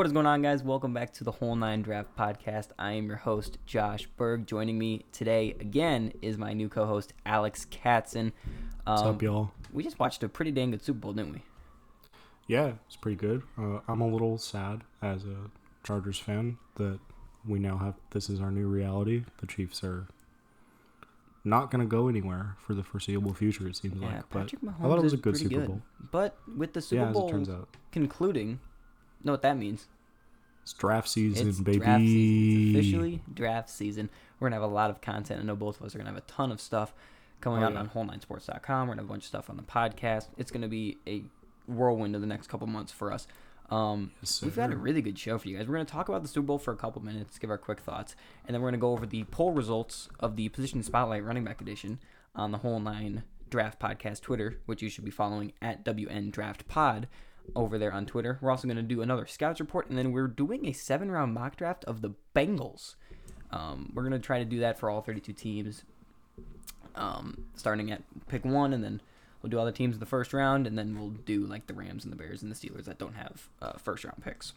What is going on, guys? Welcome back to the Whole Nine Draft Podcast. I am your host, Josh Berg. Joining me today again is my new co host, Alex Katson. What's Um, up, y'all? We just watched a pretty dang good Super Bowl, didn't we? Yeah, it's pretty good. Uh, I'm a little sad as a Chargers fan that we now have this is our new reality. The Chiefs are not going to go anywhere for the foreseeable future. It seems Yeah, like, but Patrick Mahomes I thought it was a good Super good. Bowl. But with the Super yeah, Bowl it turns out, concluding, know what that means? it's draft season, it's baby. draft season. It's officially draft season. We're gonna have a lot of content. I know both of us are gonna have a ton of stuff coming Oh, out yeah. on whole9sports.com. We're gonna have a bunch of stuff on the podcast. It's gonna be a whirlwind of the next couple months for us. Um, Yes, we've got a really good show for you guys. We're gonna talk about the Super Bowl for a couple minutes, give our quick thoughts, and then we're gonna go over the poll results of the Position Spotlight Running Back Edition on the Whole Nine Draft Podcast Twitter, which you should be following at WN Draft Pod over there on Twitter. We're also going to do another scouts report, and then we're doing a seven round mock draft of the Bengals. Um, we're going to try to do that for all 32 teams, um, starting at pick one, and then we'll do all the teams in the first round, and then we'll do like the Rams and the Bears and the Steelers that don't have uh, first round picks.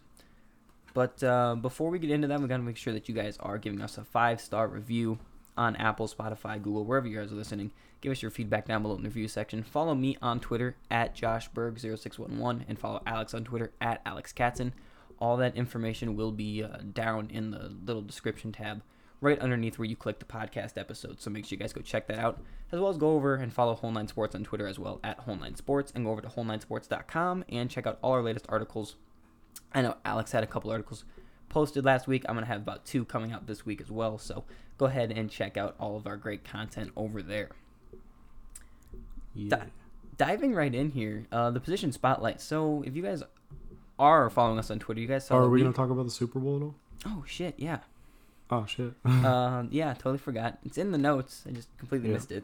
But uh, before we get into that, we got to make sure that you guys are giving us a five star review on Apple, Spotify, Google, wherever you guys are listening. Give us your feedback down below in the review section. Follow me on Twitter at JoshBerg0611 and follow Alex on Twitter at Alex Katson. All that information will be uh, down in the little description tab right underneath where you click the podcast episode. So make sure you guys go check that out, as well as go over and follow Whole Nine Sports on Twitter as well at Whole Nine Sports, and go over to whole9sports.com and check out all our latest articles. I know Alex had a couple articles posted last week. I'm gonna have about two coming out this week as well. So go ahead and check out all of our great content over there. Yeah. Di- diving right in here, uh, the position spotlight. So if you guys are following us on Twitter, you guys saw. Are we going to talk about the Super Bowl at all? Oh shit! Yeah. Oh, shit. uh, yeah, totally forgot. It's in the notes. I just completely Yeah. missed it.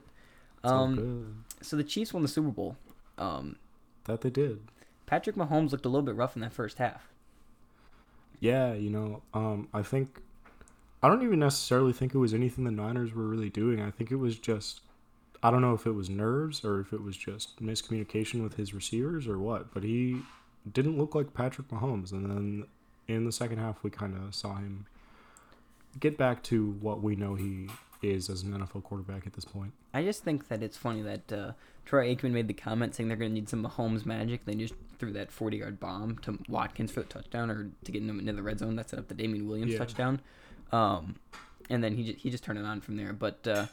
Um, so the Chiefs won the Super Bowl. Um, That they did. Patrick Mahomes looked a little bit rough in that first half. Yeah, you know, um, I think I don't even necessarily think it was anything the Niners were really doing. I think it was just I don't know if it was nerves or if it was just miscommunication with his receivers or what, but he didn't look like Patrick Mahomes. And then in the second half, we kind of saw him get back to what we know he is as an NFL quarterback at this point. I just think that it's funny that uh, Troy Aikman made the comment saying they're going to need some Mahomes magic. They just threw that 40 yard bomb to Watkins for the touchdown or to get him into the red zone that set up the Damien Williams Yeah. touchdown. Um, and then he just, he just turned it on from there. But uh,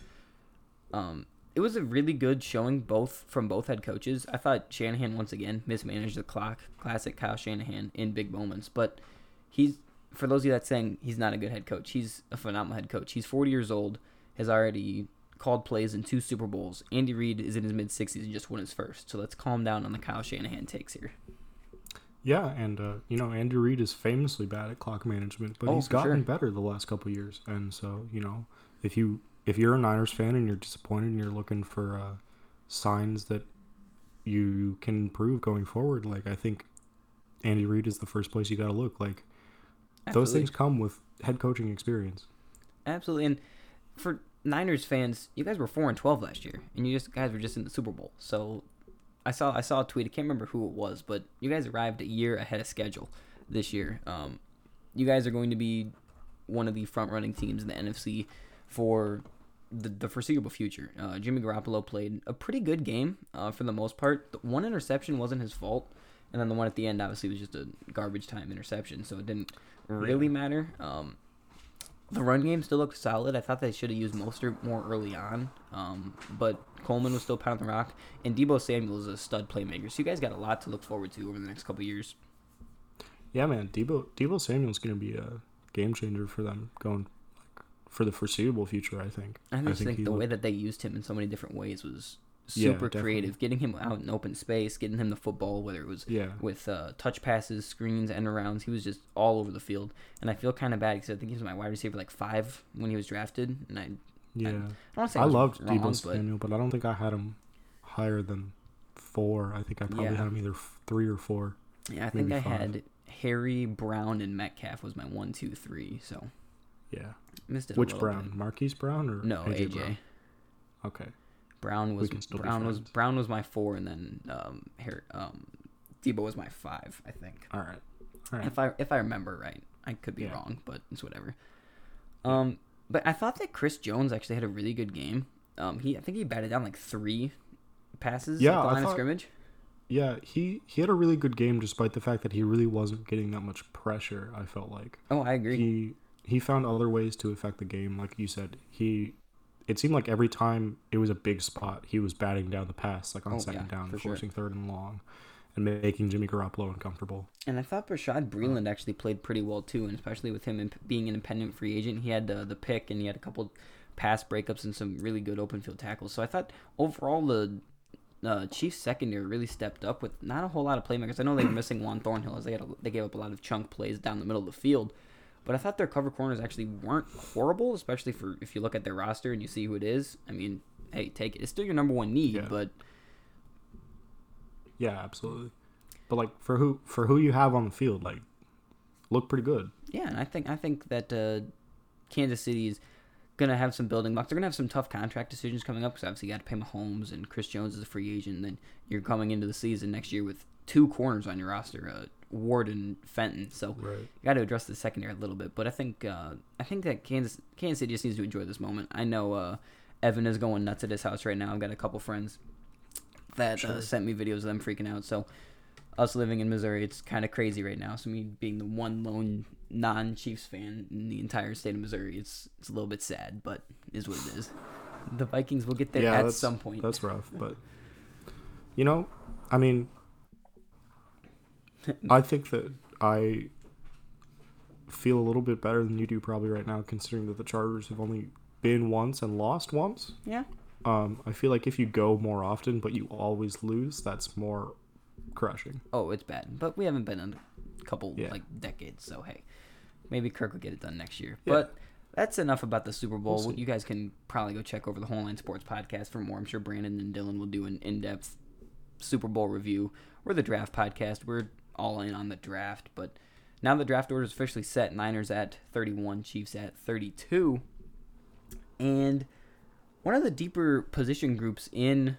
um, it was a really good showing both from both head coaches. I thought Shanahan once again mismanaged the clock. Classic Kyle Shanahan in big moments. But he's for those of you that saying he's not a good head coach, he's a phenomenal head coach. He's 40 years old, has already called plays in two Super Bowls. Andy Reid is in his mid 60s and just won his first. So let's calm down on the Kyle Shanahan takes here. Yeah, and uh, you know Andy Reid is famously bad at clock management, but Oh, he's gotten sure. better the last couple years. And so you know, if you if you're a Niners fan and you're disappointed and you're looking for uh, signs that you can improve going forward, like I think Andy Reid is the first place you got to look. Like those things come with head coaching experience. Absolutely. And for Niners fans, you guys were four and twelve last year, and you just guys were just in the Super Bowl. So I saw I saw a tweet. I can't remember who it was, but you guys arrived a year ahead of schedule this year. Um, you guys are going to be one of the front running teams in the NFC for the, the foreseeable future. Uh, Jimmy Garoppolo played a pretty good game uh, for the most part. The one interception wasn't his fault, and then the one at the end obviously was just a garbage time interception, so it didn't really matter. Um, the run game still looked solid. I thought they should have used Mostert more early on, um, but Coleman was still pounding the rock, and Deebo Samuel is a stud playmaker. So you guys got a lot to look forward to over the next couple years. Yeah, man, Deebo Deebo Samuel's going to be a game changer for them going like for the foreseeable future. I think. I just think, he the looked- way that they used him in so many different ways was super definitely. creative. Getting him out in open space, getting him the football, whether it was Yeah. with uh, touch passes, screens, and arounds. He was just all over the field, and I feel kind of bad because I think he was my wide receiver like five when he was drafted, and I Yeah. I don't want say I was loved wrong, Deebo but Samuel, but I don't think I had him higher than four. I think I probably Yeah. had him either three or four. yeah, I think I five. had Harry Brown and Metcalf was my one, two, three. So Yeah. missed it. Which Brown? bit. Marquise Brown or No, AJ. Brown? Okay. Brown was can still be Brown was. Brown was my four, and then um, Harry, um, Deebo was my five, I think. All right. All right. if I if I remember right. I could be Yeah. wrong, but it's whatever. Um, but I thought that Chris Jones actually had a really good game. Um, he I think he batted down like three passes Yeah, at the line of scrimmage. Yeah, he he had a really good game despite the fact that he really wasn't getting that much pressure. I felt like Oh, I agree. he he found other ways to affect the game. Like you said, he it seemed like every time it was a big spot, he was batting down the pass, like on Oh, second yeah, down, for sure. forcing third and long, and making Jimmy Garoppolo uncomfortable. And I thought Bashaud Breeland actually played pretty well too, and especially with him imp- being an independent free agent, he had the the pick and he had a couple pass breakups and some really good open field tackles. So I thought overall the uh, Chiefs secondary really stepped up with not a whole lot of playmakers. I know they were missing Juan Thornhill as they had a, they gave up a lot of chunk plays down the middle of the field, but I thought their cover corners actually weren't horrible, especially for if you look at their roster and you see who it is. I mean, hey, take it. It's still your number one need, Yeah. but Yeah, absolutely. But like for who for who you have on the field, like look pretty good. Yeah, and I think I think that uh, Kansas City is gonna have some building blocks. They're gonna have some tough contract decisions coming up because obviously you got to pay Mahomes and Chris Jones is a free agent. And then you're coming into the season next year with two corners on your roster, uh, Ward and Fenton. So Right. you got to address the secondary a little bit. But I think uh, I think that Kansas Kansas City just needs to enjoy this moment. I know uh, Evan is going nuts at his house right now. I've got a couple friends that uh, sent me videos of them freaking out. So us living in Missouri, it's kind of crazy right now. So me being the one lone non-Chiefs fan in the entire state of Missouri, it's it's a little bit sad, but is what it is. The Vikings will get there Yeah, at some point. That's rough, but you know, I mean, I think that I feel a little bit better than you do probably right now, considering that the Chargers have only been once and lost once. yeah, Um, I feel like if you go more often but you always lose, that's more crushing. Oh, it's bad. But we haven't been in a couple Yeah. like decades, so hey, maybe Kirk will get it done next year. Yeah. But that's enough about the Super Bowl. We'll you guys can probably go check over the Whole Nine Sports podcast for more. I'm sure Brandon and Dylan will do an in-depth Super Bowl review. We're the draft podcast. We're all in on the draft, but now the draft order is officially set. Niners at 31, Chiefs at 32, and one of the deeper position groups in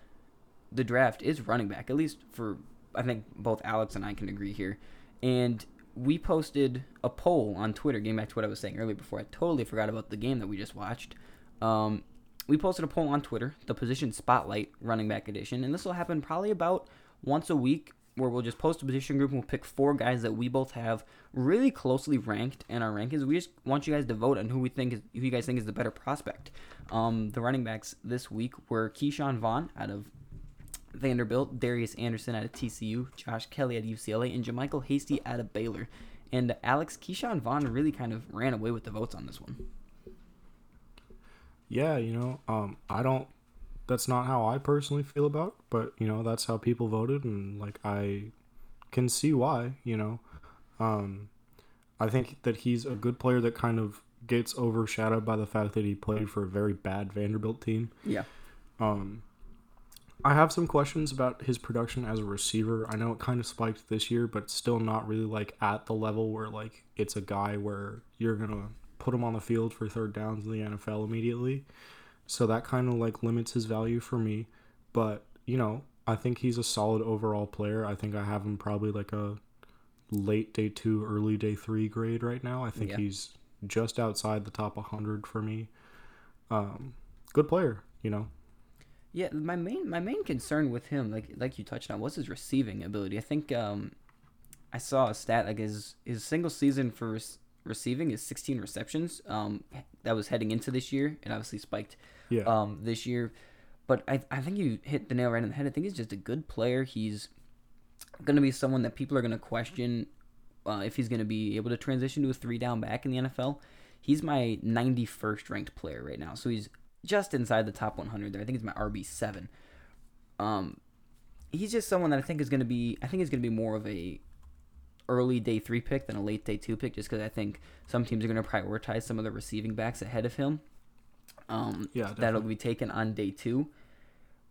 the draft is running back. At least for I think both Alex and I can agree here. And we posted a poll on Twitter, getting back to what I was saying earlier before I totally forgot about the game that we just watched. Um, we posted a poll on Twitter, the position spotlight running back edition, and this will happen probably about once a week where we'll just post a position group and we'll pick four guys that we both have really closely ranked in our rankings. We just want you guys to vote on who we think is who you guys think is the better prospect. Um, the running backs this week were Ke'Shawn Vaughn out of Vanderbilt, Darius Anderson out of TCU, Josh Kelley of UCLA, and JaMycal Hasty out of Baylor. And Alex Ke'Shawn Vaughn really kind of ran away with the votes on this one. Yeah, you know, um, I don't. That's not how I personally feel about, it, but you know, that's how people voted, and like I can see why. You know, um, I think that he's a good player that kind of gets overshadowed by the fact that he played for a very bad Vanderbilt team. Yeah. Um, I have some questions about his production as a receiver. I know it kind of spiked this year, but still not really like at the level where like it's a guy where you're gonna put him on the field for third downs in the NFL immediately. So that kind of like limits his value for me. But you know, I think he's a solid overall player. I think I have him probably like a late day two, early day three grade right now. I think Yeah. he's just outside the top 100 for me. Um, good player, you know. Yeah, my main my main concern with him, like like you touched on, was his receiving ability. I think um, I saw a stat like his his single season for receiving is 16 receptions. Um, that was heading into this year. It obviously spiked Yeah. um, this year. But I, I think you hit the nail right on the head. I think he's just a good player. He's going to be someone that people are going to question uh, if he's going to be able to transition to a three down back in the NFL. He's my 91st ranked player right now. So he's just inside the top 100 there. I think he's my RB7. Um, he's just someone that I think is going to be, I think he's going to be more of a early day three pick than a late day two pick just because I think some teams are going to prioritize some of the receiving backs ahead of him. Um, Yeah, that'll be taken on day two.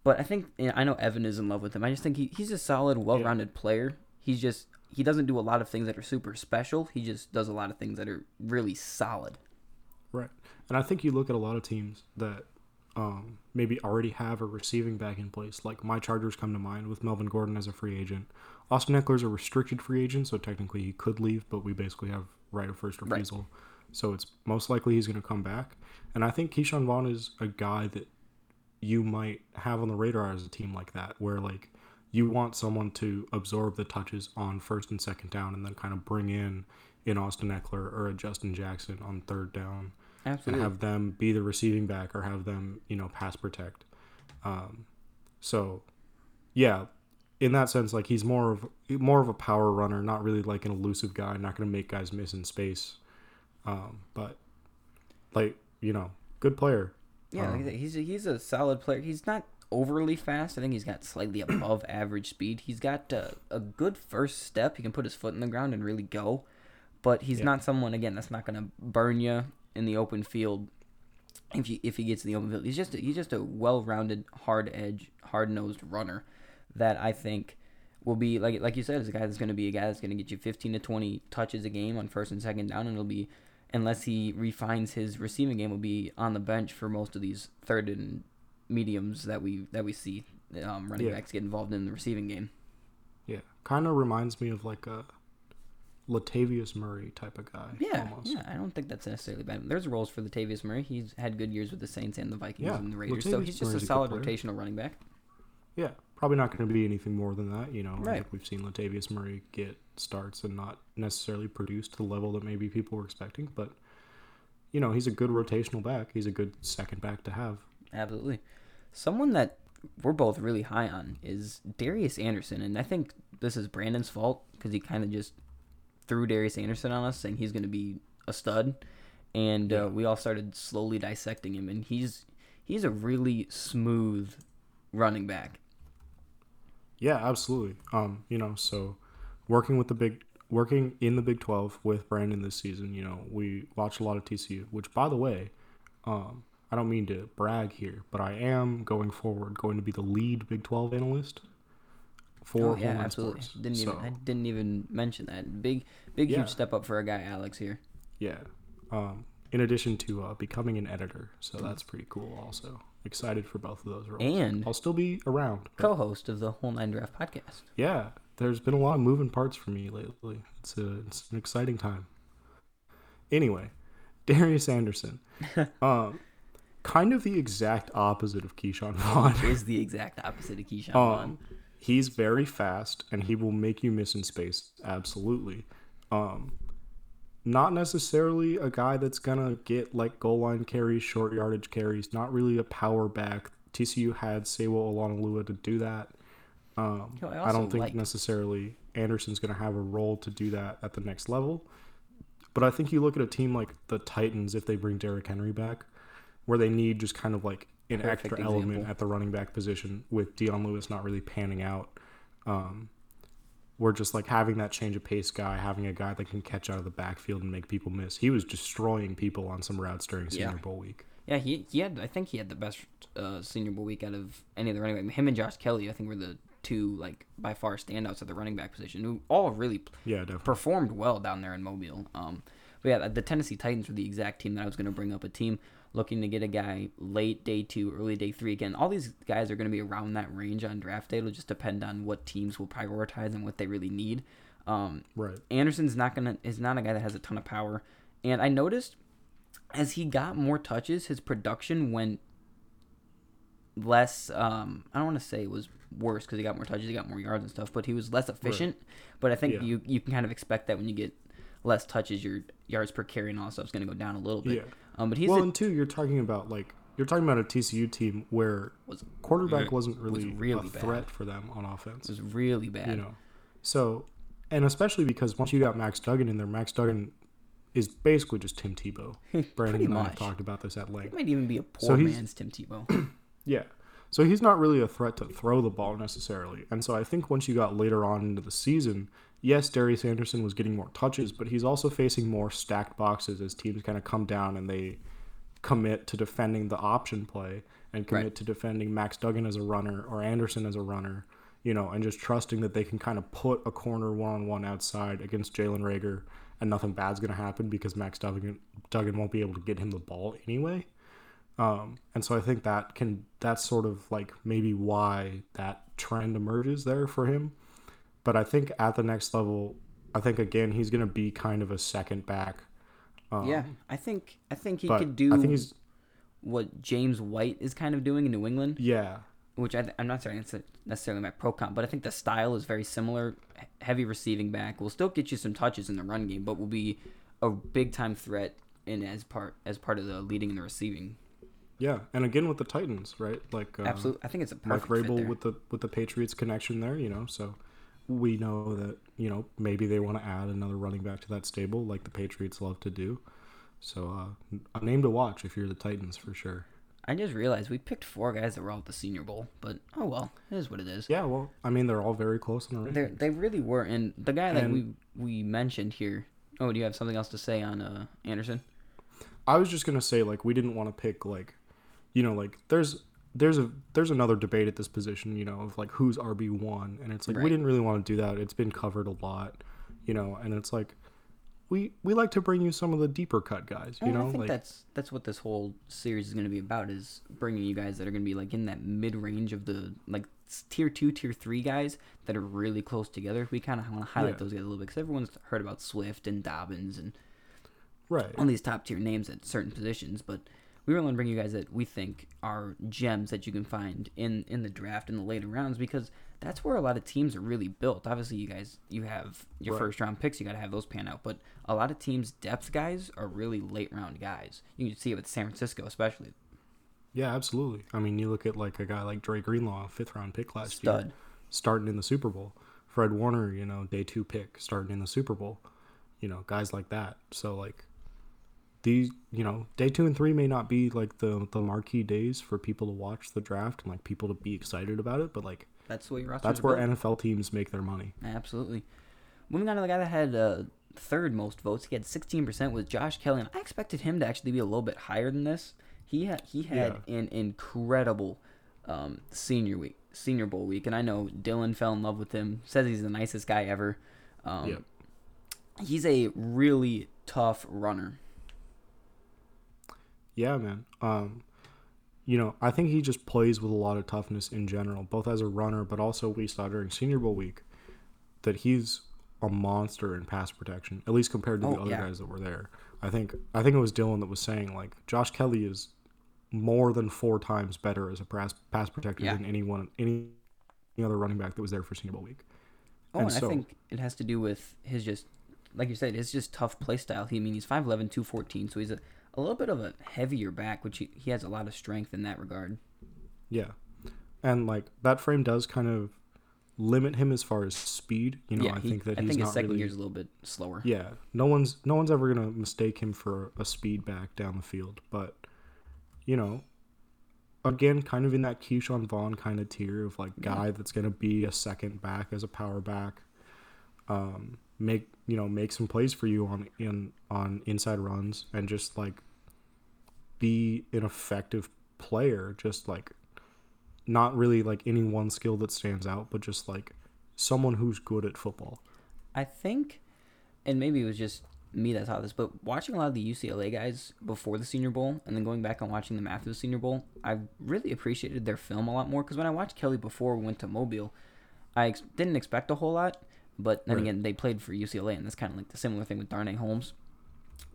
But I think you know, I know Evan is in love with him. I just think he, he's a solid, well-rounded player. He's just he doesn't do a lot of things that are super special. He just does a lot of things that are really solid. Right. And I think you look at a lot of teams that um, maybe already have a receiving back in place. Like my Chargers come to mind with Melvin Gordon as a free agent. Austin Ekeler's a restricted free agent, so technically he could leave, but we basically have right of first refusal. Right. So it's most likely he's going to come back. And I think Ke'Shawn Vaughn is a guy that you might have on the radar as a team like that, where like you want someone to absorb the touches on first and second down and then kind of bring in in Austin Ekeler or a Justin Jackson on third down. Absolutely. And have them be the receiving back or have them, you know, pass protect. Um, so, yeah, in that sense, like he's more of more of a power runner, not really like an elusive guy, not going to make guys miss in space. Um, but like you know, good player. Yeah, um, he's a, he's a solid player. He's not overly fast. I think he's got slightly above average speed. He's got uh, a good first step. He can put his foot in the ground and really go. But he's yeah. not someone again that's not going to burn you in the open field if you, if he gets in the open field. He's just a, he's just a well-rounded, hard edge, hard-nosed runner that I think will be like like you said is a guy that's going to be a guy that's going to get you 15 to 20 touches a game on first and second down and it'll be unless he refines his receiving game will be on the bench for most of these third and mediums that we that we see um, running yeah. backs get involved in the receiving game. Yeah, kind of reminds me of like a Latavius Murray type of guy. Yeah, almost. yeah. I don't think that's necessarily bad. There's roles for Latavius Murray. He's had good years with the Saints and the Vikings yeah, and the Raiders, Latavius so he's just Murray's a solid a rotational running back. Yeah, probably not going to be anything more than that. You know, right. like we've seen Latavius Murray get starts and not necessarily produce to the level that maybe people were expecting, but you know, he's a good rotational back. He's a good second back to have. Absolutely. Someone that we're both really high on is Darius Anderson, and I think this is Brandon's fault because he kind of just threw Darius Anderson on us, saying he's going to be a stud, and uh, we all started slowly dissecting him, and he's he's a really smooth running back. Yeah, absolutely. Um, you know, so working with the big working in the Big 12 with Brandon this season, you know, we watch a lot of TCU, which by the way, um, I don't mean to brag here, but I am going forward going to be the lead Big 12 analyst for oh, yeah, absolutely. Sports. Didn't so, even I didn't even mention that. Big big yeah. huge step up for a guy Alex here. Yeah. Um, in addition to uh, becoming an editor, so that's pretty cool also. Excited for both of those roles. And I'll still be around. Co-host of the Whole Nine Draft podcast. Yeah, there's been a lot of moving parts for me lately. It's a it's an exciting time. Anyway, Darius Anderson. um, kind of the exact opposite of Ke'Shawn Vaughn. is the exact opposite of Ke'Shawn um, Vaughn. He's very fast and he will make you miss in space. Absolutely. Um, not necessarily a guy that's gonna get like goal line carries, short yardage carries. Not really a power back. TCU had Sewo Olonilua to do that. Um, I, I, don't think like... necessarily Anderson's going to have a role to do that at the next level. But I think you look at a team like the Titans if they bring Derrick Henry back, where they need just kind of like an Perfect extra example. element at the running back position with Dion Lewis not really panning out. Um, we're just like having that change of pace guy, having a guy that can catch out of the backfield and make people miss. He was destroying people on some routes during Senior yeah. Bowl week. Yeah, he, he had. I think he had the best uh, Senior Bowl week out of any of the running back. Him and Josh Kelley, I think, were the two like by far standouts at the running back position who all really yeah definitely. performed well down there in Mobile. Um, but yeah, the Tennessee Titans were the exact team that I was going to bring up. A team looking to get a guy late day two, early day three. Again, all these guys are going to be around that range on draft day. It'll just depend on what teams will prioritize and what they really need. Um, right. Anderson's not gonna is not a guy that has a ton of power, and I noticed as he got more touches, his production went less. Um, I don't want to say it was worse because he got more touches, he got more yards and stuff, but he was less efficient. Right. But I think yeah. you you can kind of expect that when you get less touches, your yards per carry and all stuff is going to go down a little bit. Yeah. Um, but he's well, a, and two, you're talking about like you're talking about a TCU team where was, quarterback wasn't really, was really a bad. threat for them on offense. It was really bad. You know, so and especially because once you got Max Duggan in there, Max Duggan is basically just Tim Tebow. Brandon and I have talked about this at length. It might even be a poor so man's Tim Tebow. yeah. So he's not really a threat to throw the ball necessarily. And so I think once you got later on into the season, yes, Darius Anderson was getting more touches, but he's also facing more stacked boxes as teams kind of come down and they commit to defending the option play and commit right. to defending Max Duggan as a runner or Anderson as a runner, you know, and just trusting that they can kind of put a corner one on one outside against Jalen Reagor and nothing bad's going to happen because Max Duggan, Duggan won't be able to get him the ball anyway. Um, and so I think that can that's sort of like maybe why that trend emerges there for him. But I think at the next level, I think again he's gonna be kind of a second back. Um, yeah, I think I think he could do I think he's what James White is kind of doing in New England, yeah which I, I'm not saying it's necessarily my pro comp, but I think the style is very similar. Heavy receiving back will still get you some touches in the run game, but will be a big time threat in as part as part of the leading and the receiving. yeah. And again with the Titans, right? Like uh, Absolutely, I think it's a perfect Vrabel there. with the with the Patriots connection there, you know. So we know that you know maybe they want to add another running back to that stable, like the Patriots love to do. So uh, a name to watch if you're the Titans for sure. I just realized we picked four guys that were all at the Senior Bowl, but oh well, it is what it is. Yeah, well, I mean they're all very close on the rankings. they really were, and the guy that And- we we mentioned here. Oh, do you have something else to say on uh, Anderson? I was just gonna say like we didn't want to pick like, you know, like there's there's a there's another debate at this position, you know, of like who's RB one, and it's like we didn't really want to do that. It's been covered a lot, you know, and it's like we we like to bring you some of the deeper cut guys, you Oh, know, I think like that's that's what this whole series is going to be about is bringing you guys that are going to be like in that mid range of the like tier two, tier three guys that are really close together. We kind of want to highlight Yeah. those guys a little bit because everyone's heard about Swift and Dobbins and right. all these top tier names at certain positions, but we really want to bring you guys that we think are gems that you can find in in the draft in the later rounds because that's where a lot of teams are really built. Obviously, you guys you have your Right. first round picks, you got to have those pan out, but a lot of teams' depth guys are really late round guys. You can see it with San Francisco, especially Yeah, absolutely. I mean, you look at like a guy like Dre Greenlaw, fifth round pick last stud. year, starting in the Super Bowl. Fred Warner, you know, day two pick, starting in the Super Bowl. You know, guys like that. So like these, you know, day two and three may not be like the the marquee days for people to watch the draft and like people to be excited about it, but like That's roster. that's where NFL teams make their money. Absolutely. Moving on to the guy that had uh, third most votes, he had 16% was Josh Kelley, and I expected him to actually be a little bit higher than this. He had he had an incredible um, senior week, senior bowl week, and I know Dylan fell in love with him. Says he's the nicest guy ever. Um, Yep. He's a really tough runner. Yeah, man. Um, you know, I think he just plays with a lot of toughness in general, both as a runner, but also we saw during Senior Bowl week that he's a monster in pass protection, at least compared to the Oh, other yeah. guys that were there. I think I think it was Dylan that was saying like Josh Kelley is more than four times better as a pass pass protector Yeah. than anyone any any other running back that was there for Senior Bowl week. Oh, And and, so- I think it has to do with his just, like you said, his just tough play style. He, I mean, he's 5'11", 214, so he's a, a little bit of a heavier back, which he, he has a lot of strength in that regard. Yeah. And like that frame does kind of limit him as far as speed. You know, yeah, I he- think that I he's think his not second really year's a little bit slower. Yeah, no one's no one's ever gonna mistake him for a speed back down the field, but you know, again, kind of in that Ke'Shawn Vaughn kind of tier of like Yeah. guy that's gonna be a second back as a power back, um, make you know make some plays for you on in on inside runs and just like be an effective player, just like not really like any one skill that stands out, but just like someone who's good at football. I think, and maybe it was just me that saw this, but watching a lot of the UCLA guys before the Senior Bowl and then going back and watching them after the Senior Bowl, I really appreciated their film a lot more. Because when I watched Kelley before we went to Mobile, I ex- didn't expect a whole lot. But then Right. again, they played for UCLA, and that's kind of like the similar thing with Darnay Holmes.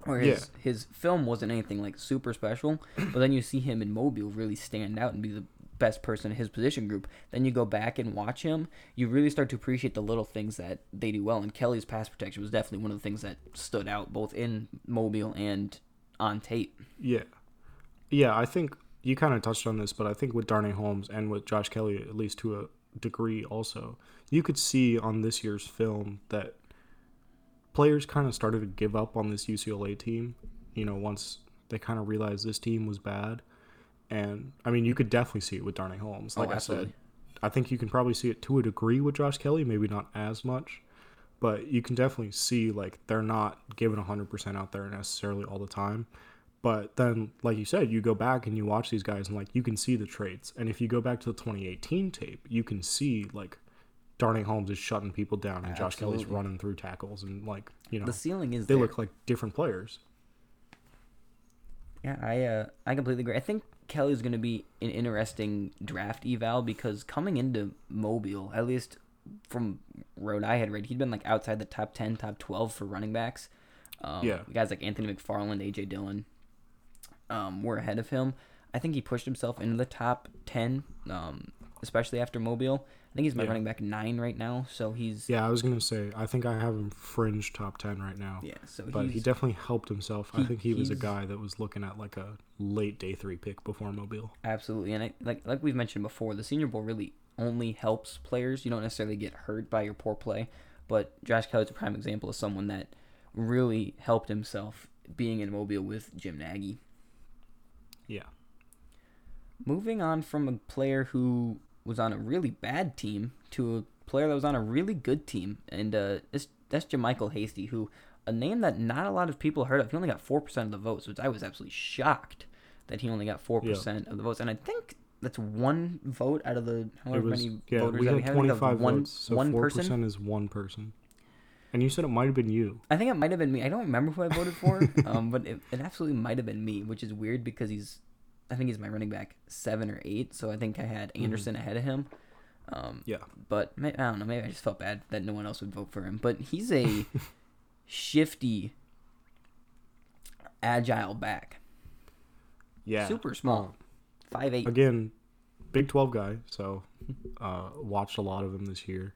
Where Yeah. his, his film wasn't anything like super special, but then you see him in Mobile really stand out and be the best person in his position group. Then you go back and watch him, you really start to appreciate the little things that they do well. And Kelley's pass protection was definitely one of the things that stood out both in Mobile and on tape. Yeah. Yeah, I think you kind of touched on this, but I think with Darnay Holmes and with Josh Kelley, at least to a degree also, you could see on this year's film that players kind of started to give up on this UCLA team, you know, once they kind of realized this team was bad. And I mean, you could definitely see it with Darnay Holmes. Oh, Like I said, I think you can probably see it to a degree with Josh Kelley, maybe not as much, but you can definitely see like they're not giving 100% out there necessarily all the time. But then, like you said, you go back and you watch these guys, and like you can see the traits. And if you go back to the 2018 tape, you can see like Darnay Holmes is shutting people down, and Josh Kelley's running through tackles, and like you know The ceiling is they there. look like different players. Yeah, I uh, I completely agree. I think Kelley's going to be an interesting draft eval because coming into Mobile, at least from road I had read, he'd been like outside the top 10, top 12 for running backs. Um, Yeah. Guys like Anthony McFarland, AJ Dillon um, were ahead of him. I think he pushed himself into the top 10, um, especially after Mobile. I think he's my Yeah. running back nine right now. So he's. Yeah, I was gonna say I think I have him fringe top ten right now. Yeah, so But he definitely helped himself. I think he was a guy that was looking at like a late day three pick before Mobile. Absolutely, and I, like like we've mentioned before, the Senior Bowl really only helps players. You don't necessarily get hurt by your poor play, but Josh Kelley's a prime example of someone that really helped himself being in Mobile with Jim Nagy. Yeah. Moving on from a player who was on a really bad team to a player that was on a really good team, and uh, that's JaMycal Hasty, who a name that not a lot of people heard of. He only got four percent of the votes, which I was absolutely shocked that he only got four percent of the votes, and I think that's one vote out of the however was many yeah. voters We that had we have. I think twenty five one, votes, so one four percent is one person. And you said it might have been you. I think it might have been me. I don't remember who I voted for, um, but it, it absolutely might have been me, which is weird because he's, I think he's my running back seven or eight. So I think I had Anderson ahead of him. Um, Yeah. but I don't know. Maybe I just felt bad that no one else would vote for him. But he's a shifty, agile back, Yeah. super small, five eight. Again, Big Twelve guy. So uh, watched a lot of him this year.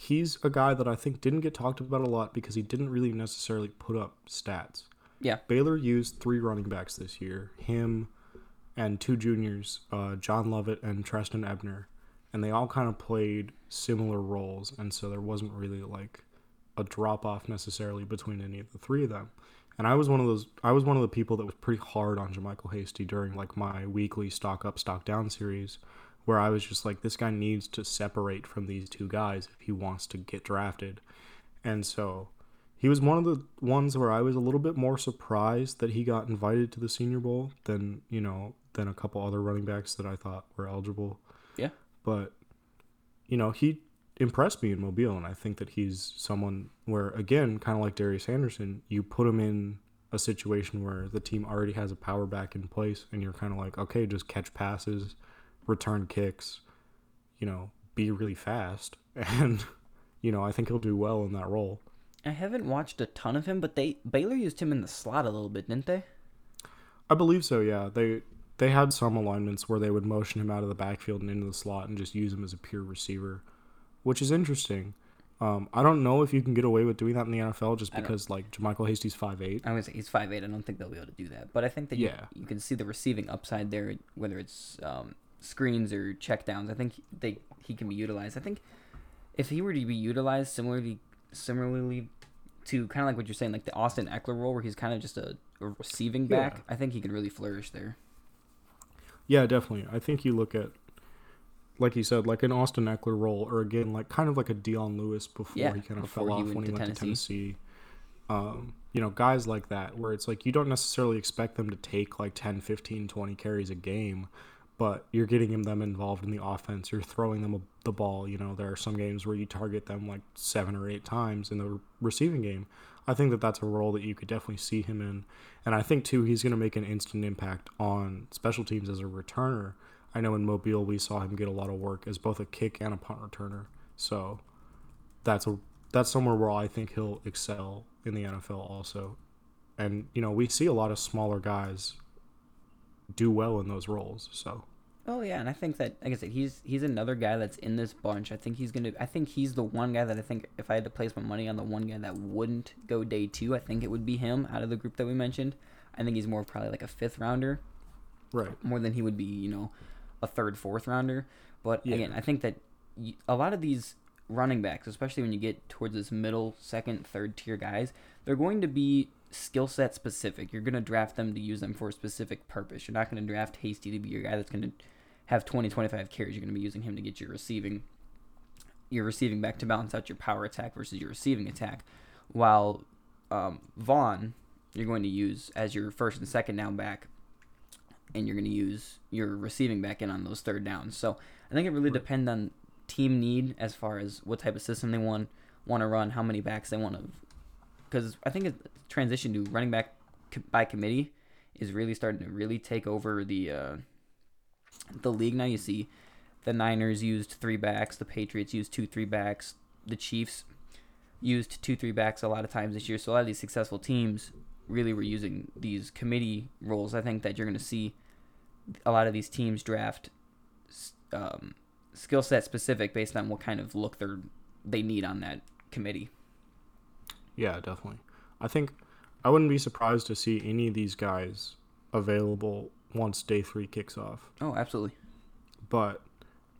He's a guy that I think didn't get talked about a lot because he didn't really necessarily put up stats. Yeah, Baylor used three running backs this year. Him and two juniors, uh, John Lovett and Trestan Ebner, and they all kind of played similar roles, and so there wasn't really like a drop off necessarily between any of the three of them. And I was one of those. I was one of the people that was pretty hard on JaMycal Hasty during like my weekly stock up, stock down series, where I was just like, this guy needs to separate from these two guys if he wants to get drafted. And so he was one of the ones where I was a little bit more surprised that he got invited to the Senior Bowl than you know than a couple other running backs that I thought were eligible. Yeah. But you know he impressed me in Mobile, and I think that he's someone where again, kind of like Darius Anderson, you put him in a situation where the team already has a power back in place, and you're kind of like, okay, just catch passes, return kicks, you know, be really fast, and you know I think he'll do well in that role. I haven't watched a ton of him, but they Baylor used him in the slot a little bit, didn't they? I believe so. Yeah, they they had some alignments where they would motion him out of the backfield and into the slot and just use him as a pure receiver, which is interesting. Um, I don't know if you can get away with doing that in the NFL just because like JaMycal Hasty's five eight. I was he's five eight. I don't think they'll be able to do that. But I think that Yeah. you, you can see the receiving upside there, whether it's um, screens or checkdowns. I think they he can be utilized. I think if he were to be utilized similarly similarly to kind of like what you're saying, like the Austin Ekeler role, where he's kind of just a, a receiving back, Yeah. I think he could really flourish there. Yeah, definitely. I think you look at like you said, like an Austin Ekeler role, or again, like kind of like a Dion Lewis before Yeah, he kind of fell off when he to went to Tennessee. Tennessee. Um, you know, guys like that, where it's like you don't necessarily expect them to take like 10, 15, 20 carries a game, but you're getting them- involved in the offense. You're throwing them the ball. You know, there are some games where you target them like seven or eight times in the receiving game. I think that that's a role that you could definitely see him in. And I think, too, he's going to make an instant impact on special teams as a returner. I know in Mobile we saw him get a lot of work as both a kick and a punt returner. So that's a that's somewhere where I think he'll excel in the NFL also. And you know, we see a lot of smaller guys do well in those roles. So Oh yeah, and I think that like I said, he's he's another guy that's in this bunch. I think he's gonna. I think he's the one guy that I think if I had to place my money on the one guy that wouldn't go day two, I think it would be him out of the group that we mentioned. I think he's more probably like a fifth rounder right. more than he would be, you know, a third, fourth rounder. But Yeah. again, I think that a lot of these running backs, especially when you get towards this middle, second, third tier guys, they're going to be skill set specific. You're going to draft them to use them for a specific purpose. You're not going to draft Hasty to be your guy that's going to have 20, 25 carries. You're going to be using him to get your receiving your receiving back to balance out your power attack versus your receiving attack. While um, Vaughn, you're going to use as your first and second down back and you're going to use your receiving back in on those third downs. So I think it really depends on team need as far as what type of system they want want to run, how many backs they want to. Because I think it transition to running back by committee is really starting to really take over the uh, the league now. You see, the Niners used three backs, the Patriots used two three backs, the Chiefs used two three backs a lot of times this year. So a lot of these successful teams really were using these committee roles. I think that you're going to see a lot of these teams draft um, skill set specific based on what kind of look they're they need on that committee. Yeah, definitely. I think I wouldn't be surprised to see any of these guys available once day three kicks off. Oh, absolutely. But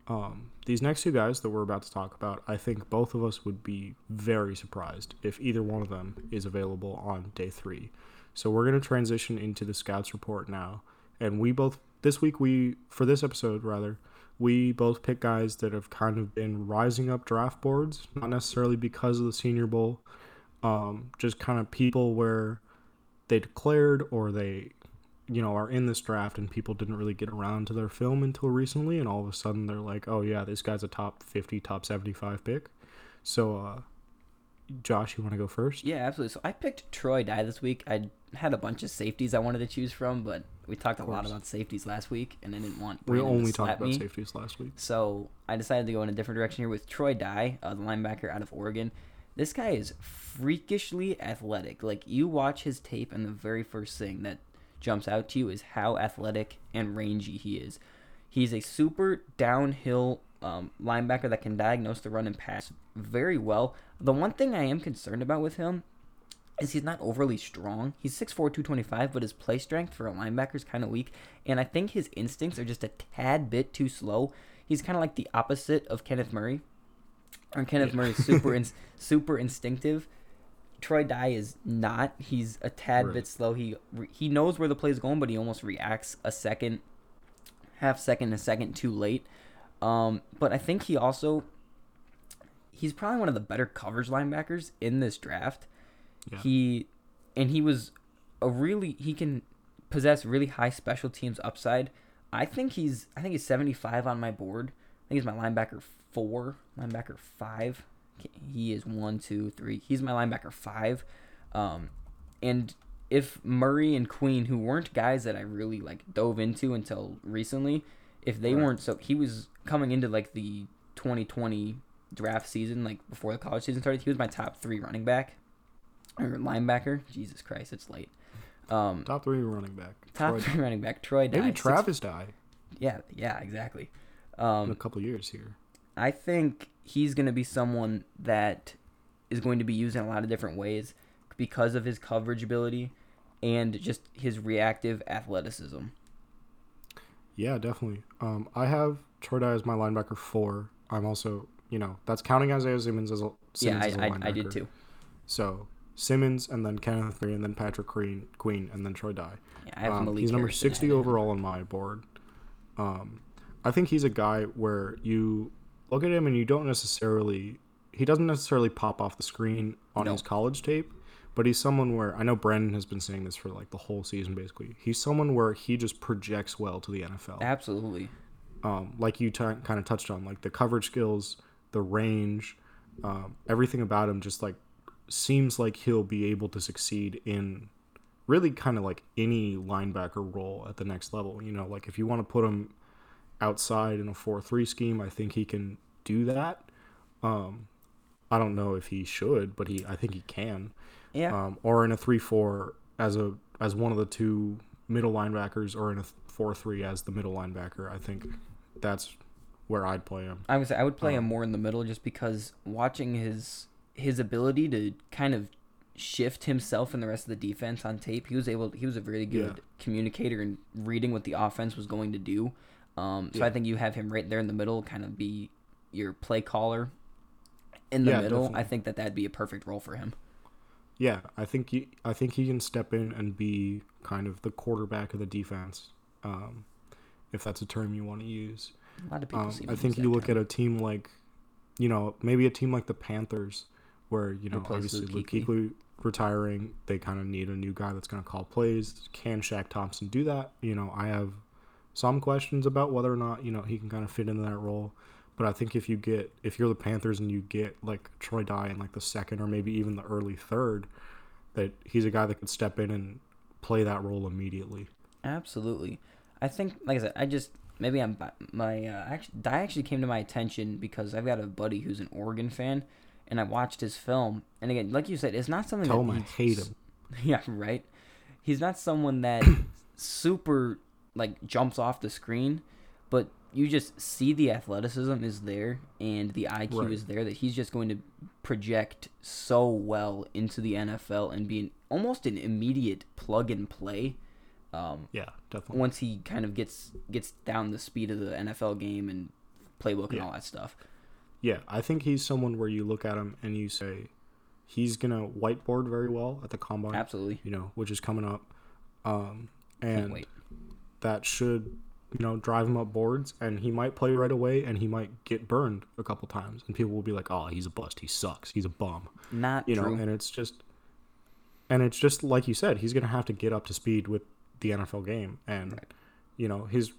um, these next two guys that we're about to talk about, I think both of us would be very surprised if either one of them is available on day three. So we're going to transition into the scouts report now. And we both, this week, we, for this episode rather, we both pick guys that have kind of been rising up draft boards, not necessarily because of the Senior Bowl, um, just kind of people where they declared or they you know, are in this draft and people didn't really get around to their film until recently, and all of a sudden they're like, oh yeah, this guy's a top 50, top 75 pick. So, uh, Josh, you want to go first? Yeah, absolutely. So I picked Troy Dye this week. I had a bunch of safeties I wanted to choose from, but we talked a lot about safeties last week, and I didn't want. Brandon we only talked about me. safeties last week. So I decided to go in a different direction here with Troy Dye, uh, the linebacker out of Oregon. This guy is freakishly athletic. Like you watch his tape, and the very first thing that jumps out to you is how athletic and rangy he is. He's a super downhill um, linebacker that can diagnose the run and pass very well. The one thing I am concerned about with him is he's not overly strong. He's 6'4", 225, but his play strength for a linebacker is kind of weak. And I think his instincts are just a tad bit too slow. He's kind of like the opposite of Kenneth Murray. Or Kenneth yeah. is super in, super instinctive Troy Dye is not. He's a tad right. bit slow. He he knows where the play is going, but he almost reacts a second, half second, a second too late. Um, but I think he also he's probably one of the better coverage linebackers in this draft. Yeah. He and he was a really he can possess really high special teams upside. I think he's I think he's 75 on my board. I think he's my linebacker 4, linebacker 5 he is one, two, three. He's my linebacker five. Um, and if Murray and Queen, who weren't guys that I really like dove into until recently, if they right. weren't so, he was coming into like the 2020 draft season, like before the college season started. He was my top three running back or linebacker. Jesus Christ, it's late. Um, top three running back. Top Troy three running back. Troy. Maybe Travis six, Dye. Yeah, yeah, exactly. Um, In a couple years here. I think he's going to be someone that is going to be used in a lot of different ways because of his coverage ability and just his reactive athleticism. Yeah, definitely. Um, I have Troy as my linebacker four. I'm also, you know, that's counting Isaiah Simmons as a Simmons yeah, I, as a I, I did too. So Simmons and then Kenneth Murray and then Patrick Queen, Queen and then Troy Dye. Yeah, I have um, he's number sixty overall on my board. Um, I think he's a guy where you look at him and you don't necessarily he doesn't necessarily pop off the screen on no. his college tape, but he's someone where I know Brandon has been saying this for like the whole season basically. He's someone where he just projects well to the NFL. Absolutely. Um, like you t- kind of touched on, like the coverage skills, the range, um, everything about him just like seems like he'll be able to succeed in really kind of like any linebacker role at the next level. You know, like if you want to put him outside in a 4-3 scheme, I think he can do that. Um, I don't know if he should, but he I think he can. Yeah. Um, or in a 3-4 as a as one of the two middle linebackers or in a 4-3 as the middle linebacker. I think that's where I'd play him. I would say I would play um, him more in the middle just because watching his his ability to kind of shift himself and the rest of the defense on tape, he was able he was a really good yeah. communicator and reading what the offense was going to do. Um, so yeah. I think you have him right there in the middle, kind of be your play caller in the yeah, middle. Definitely. I think that that'd be a perfect role for him. Yeah, I think he, I think he can step in and be kind of the quarterback of the defense, um, if that's a term you want to use. A lot of people. Um, I think you look term. at a team like, you know, maybe a team like the Panthers, where you know obviously Luke Kuechly retiring, they kind of need a new guy that's going to call plays. Can Shaq Thompson do that? You know, I have some questions about whether or not you know he can kind of fit into that role. But I think if you get if you're the Panthers and you get like Troy Dye in like the second or maybe even the early third, that he's a guy that could step in and play that role immediately. Absolutely. I think, like I said, I just maybe I'm my uh, actually that actually came to my attention because I've got a buddy who's an Oregon fan, and I watched his film. And again, like you said, it's not something Tell that him I hate him. Yeah, right. He's not someone that super like jumps off the screen, but you just see the athleticism is there and the IQ Right. is there that he's just going to project so well into the NFL and be an, almost an immediate plug and play. Um, Yeah, definitely. once he kind of gets gets down the speed of the NFL game and playbook and Yeah. all that stuff. Yeah, I think he's someone where you look at him and you say he's gonna whiteboard very well at the combine. Absolutely. You know, which is coming up, um, and wait. That should you know drive him up boards, and he might play right away, and he might get burned a couple times, and people will be like, "Oh, he's a bust. He sucks. He's a bum." Not You know, true. and it's just, and it's just like you said, he's gonna have to get up to speed with the NFL game, and Right. you know his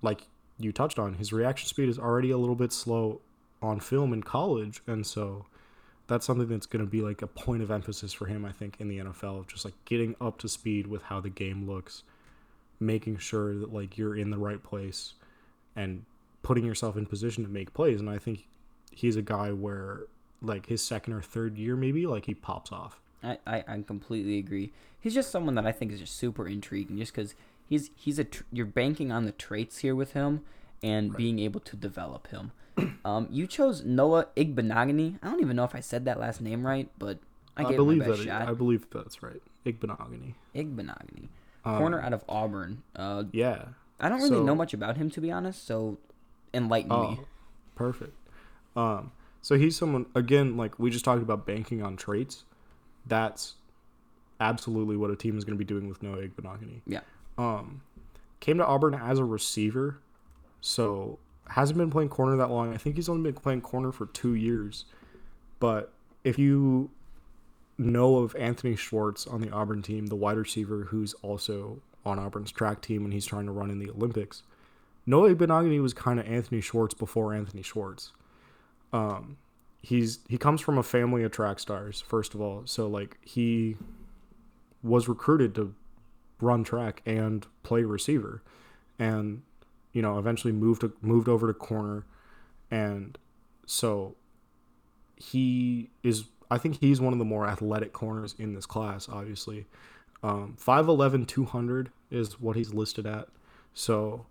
like you touched on his reaction speed is already a little bit slow on film in college and so that's something that's going to be like a point of emphasis for him i think in the nfl just like getting up to speed with how the game looks making sure that like you're in the right place and putting yourself in position to make plays and i think he's a guy where like his second or third year maybe like he pops off I, I, I completely agree. He's just someone that I think is just super intriguing, just because he's he's a tr- you're banking on the traits here with him and Right. being able to develop him. Um, you chose Noah Igbinoghene. I don't even know if I said that last name right, but I i, believe that shot. i believe that's right igbinoghene Igbinoghene, Um, corner out of Auburn. Uh, yeah I don't really so- know much about him to be honest, so enlighten Oh, me. perfect. Um, so he's someone again, like we just talked about banking on traits. That's absolutely what a team is going to be doing with Noah Igbinoghene. Yeah. Um, came to Auburn as a receiver, so hasn't been playing corner that long. I think he's only been playing corner for two years. But if you know of Anthony Schwartz on the Auburn team, the wide receiver who's also on Auburn's track team and he's trying to run in the Olympics, Noah Benogany was kind of Anthony Schwartz before Anthony Schwartz. Um, he's he comes from a family of track stars, first of all. So like he was recruited to run track and play receiver, and you know eventually moved to, moved over to corner, and so he is. I think he's one of the more athletic corners in this class. Obviously, um, 5'11", 200 is what he's listed at. So,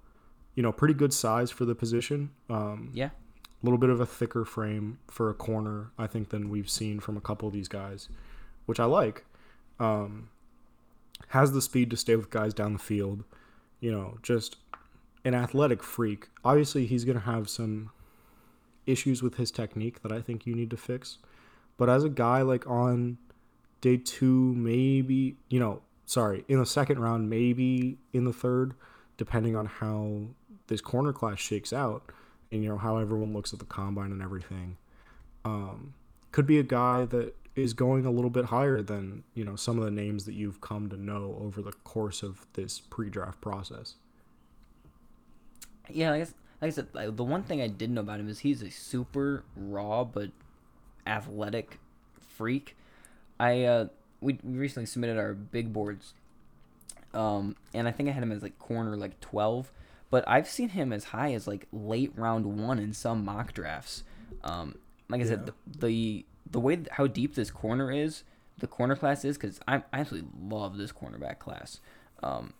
you know, pretty good size for the position. Um, Yeah. a little bit of a thicker frame for a corner, I think, than we've seen from a couple of these guys, which I like. Um, has the speed to stay with guys down the field. You know, just an athletic freak. Obviously, he's going to have some issues with his technique that I think you need to fix. But as a guy like on day two, maybe, you know, sorry, in the second round, maybe in the third, depending on how this corner class shakes out and, you know, how everyone looks at the combine and everything. Um, could be a guy that is going a little bit higher than, you know, some of the names that you've come to know over the course of this pre draft process. Yeah, I guess like I said, the one thing I did know about him is he's a super raw but athletic freak. I uh we, we recently submitted our big boards, um, and I think I had him as like corner like twelve, but I've seen him as high as like late round one in some mock drafts. Um, like I said, the, the the way how deep this corner is, the corner class is, because I I absolutely love this cornerback class. Um,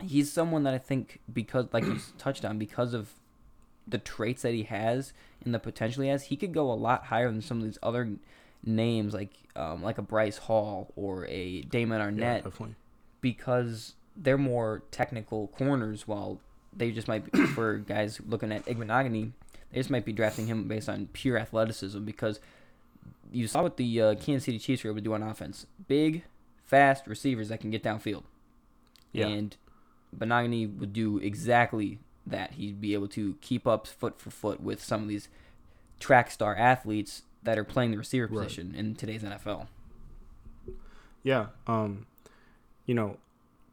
he's someone that I think because like you touched on because of the traits that he has and the potential he has, he could go a lot higher than some of these other names like um, like a Bryce Hall or a Damon Yeah, Arnette definitely. because they're more technical corners while they just might be for guys looking at Igbinoghene, they just might be drafting him based on pure athleticism because you saw what the uh, Kansas City Chiefs were able to do on offense. Big, fast receivers that can get downfield. Yeah. And Benogany would do exactly that. He'd be able to keep up foot for foot with some of these track star athletes that are playing the receiver Right. position in today's NFL. Yeah, um, you know,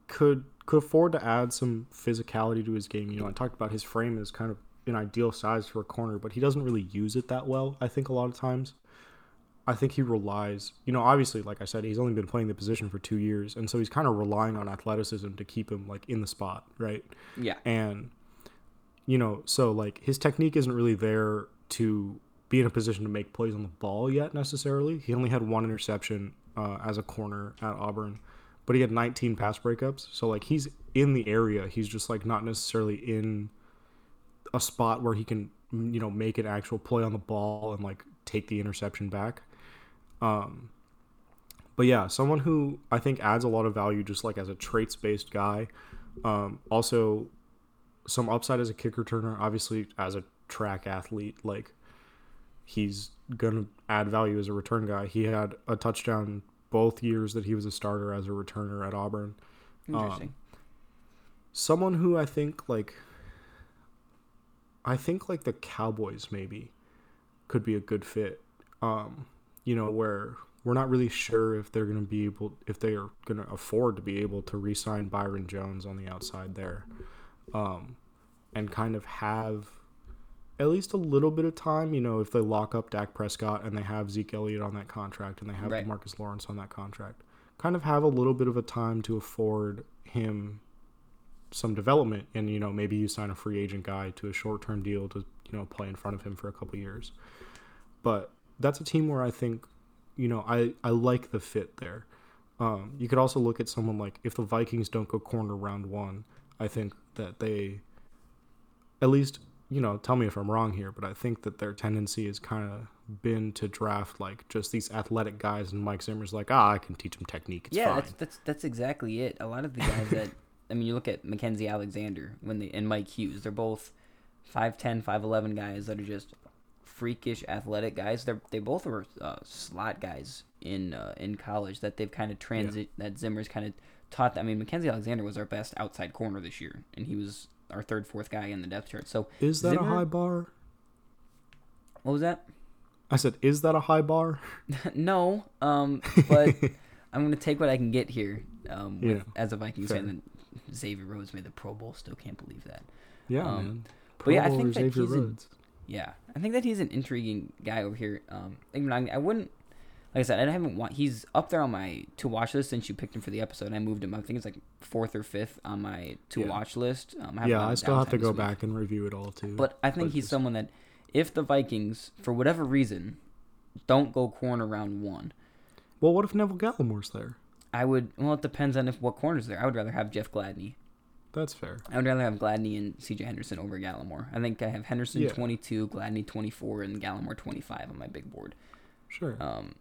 could could afford to add some physicality to his game. You know, I talked about his frame is kind of an ideal size for a corner, but he doesn't really use it that well. I think a lot of times. I think he relies, you know, obviously, like I said, he's only been playing the position for two years, and so he's kind of relying on athleticism to keep him like in the spot, right? Yeah. And you know, so like his technique isn't really there to be in a position to make plays on the ball yet necessarily. He only had one interception uh, as a corner at Auburn, but he had 19 pass breakups. So like he's in the area. He's just like not necessarily in a spot where he can you know make an actual play on the ball and like take the interception back. Um, but yeah, someone who I think adds a lot of value just like as a traits based guy. Um, also, some upside as a kick returner. Obviously, as a track athlete, like he's gonna add value as a return guy. He had a touchdown both years that he was a starter as a returner at Auburn. Interesting. Um, someone who I think like I think like the Cowboys maybe could be a good fit. Um, you know, where we're not really sure if they're going to be able if they are going to afford to be able to re-sign Byron Jones on the outside there. Um, and kind of have at least a little bit of time, you know, if they lock up Dak Prescott and they have Zeke Elliott on that contract and they have Right. Marcus Lawrence on that contract, kind of have a little bit of a time to afford him some development and you know maybe you sign a free agent guy to a short term deal to you know play in front of him for a couple years. But that's a team where I think you know I I like the fit there. Um, you could also look at someone like if the Vikings don't go corner round one, I think that they at least you know tell me if I'm wrong here, but I think that their tendency has kind of been to draft like just these athletic guys, and Mike Zimmer's like, ah, I can teach them technique. It's yeah, fine. that's that's that's exactly it. A lot of the guys that I mean, you look at Mackensie Alexander when they and Mike Hughes. They're both 5'10", 5'11 guys that are just freakish athletic guys. They they both were uh, slot guys in uh, in college that they've kind of transit that Zimmer's kind of taught. Them. I mean, Mackensie Alexander was our best outside corner this year, and he was our third, fourth guy in the depth chart. So Is that Zimmer- a high bar? what was that? I said, is that a high bar? no, um, but I'm gonna take what I can get here. Um, with, Yeah, as a Vikings fair. fan, that Xavier Rhodes made the Pro Bowl. Still can't believe that. Yeah, Um, man. but yeah, I Pro think that Xavier he's Rhodes. Yeah, I think that he's an intriguing guy over here. Um, I, mean, I, I wouldn't, I said, I haven't. Wa- he's up there on my to watch list since you picked him for the episode. I moved him. I think it's like fourth or fifth on my to Yeah. watch list. Um, I Yeah, I still have to go week. back and review it all too. But I think but he's just- someone that, if the Vikings, for whatever reason, don't go corner round one, well, what if Neville Gallimore's there? I would. Well, it depends on if what corner's there. I would rather have Jeff Gladney. That's fair. I would rather have Gladney and C.J. Henderson over Gallimore. I think I have Henderson Yeah. 22, Gladney 24, and Gallimore 25 on my big board. Sure, Um,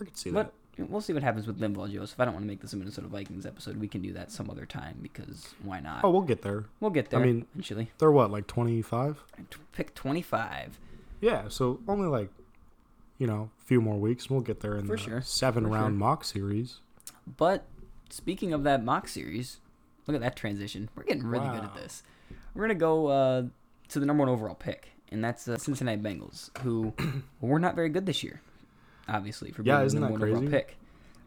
I could see but that. we'll see what happens with Linval Joseph. I don't want to make this a Minnesota Vikings episode. We can do that some other time because why not? Oh, we'll get there. we'll get there. I mean- eventually. They're what, like twenty five? T- Pick 25. Yeah, so only like, you know, a few more weeks. We'll get there in For the sure, seven for round sure. mock series. But speaking of that mock series, look at that transition. We're getting really good at this. We're gonna go uh, to the number one overall pick, and that's the Cincinnati Bengals, who were not very good this year. Obviously, for being Yeah, the isn't number that crazy? pick.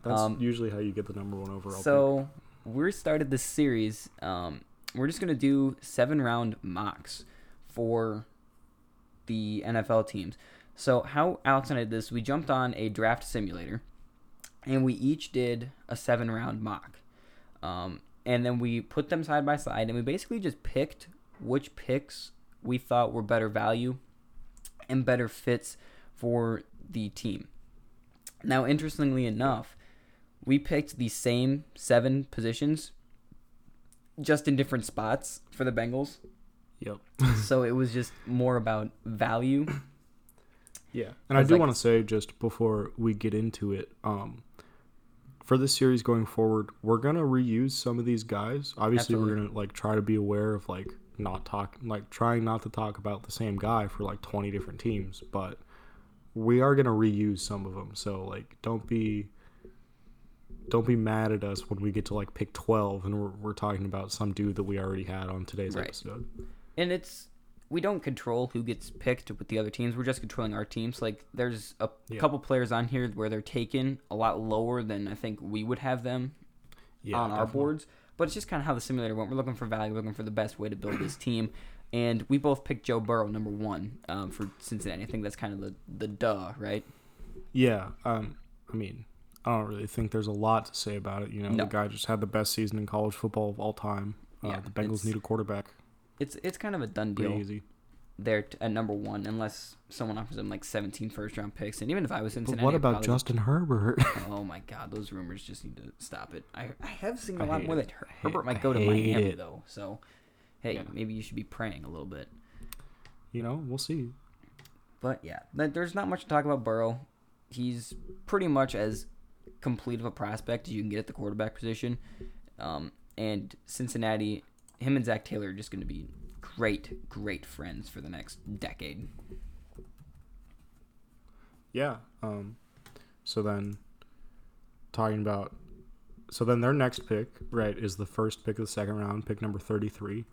That's Um, usually how you get the number one overall. pick. So we started this series. Um, we're just gonna do seven round mocks for the NFL teams. So how Alex and I did this, we jumped on a draft simulator, and we each did a seven round mock, um, and then we put them side by side, and we basically just picked which picks we thought were better value and better fits for the team. Now, interestingly enough, we picked the same seven positions, just in different spots for the Bengals. Yep. so it was just more about value. Yeah, and I do like- want to say just before we get into it, um, for this series going forward, we're gonna reuse some of these guys. Obviously, we're gonna like try to be aware of like not talk, like trying not to talk about the same guy for like twenty different teams, but we are gonna reuse some of them. So like, don't be don't be mad at us when we get to like pick twelve and we're we're talking about some dude that we already had on today's Right. episode. and it's we don't control who gets picked with the other teams. We're just controlling our teams. Like there's a Yeah. couple players on here where they're taken a lot lower than I think we would have them Yeah, on our boards. But it's just kind of how the simulator went. We're looking for value, looking for the best way to build this team, and we both picked Joe Burrow number one um, for Cincinnati. I think that's kind of the the duh, right? Yeah. Um. I mean, I don't really think there's a lot to say about it. You know, No. the guy just had the best season in college football of all time. Uh, Yeah, the Bengals need a quarterback. It's it's kind of a done Pretty deal easy. there at number one, unless someone offers him like 17 first round picks. And even if I was Cincinnati, But what about probably- Justin Herbert? Oh my God, those rumors just need to stop it. I I have seen a lot more it. that Her- Herbert might go to Miami it. though. So, hey, Yeah. maybe you should be praying a little bit. you know, we'll see. But yeah, there's not much to talk about Burrow. He's pretty much as complete of a prospect as you can get at the quarterback position. Um, and Cincinnati, him and Zac Taylor are just going to be great, great friends for the next decade. Yeah. Um. So then, talking about, so then their next pick, right, is the first pick of the second round, pick number thirty-three.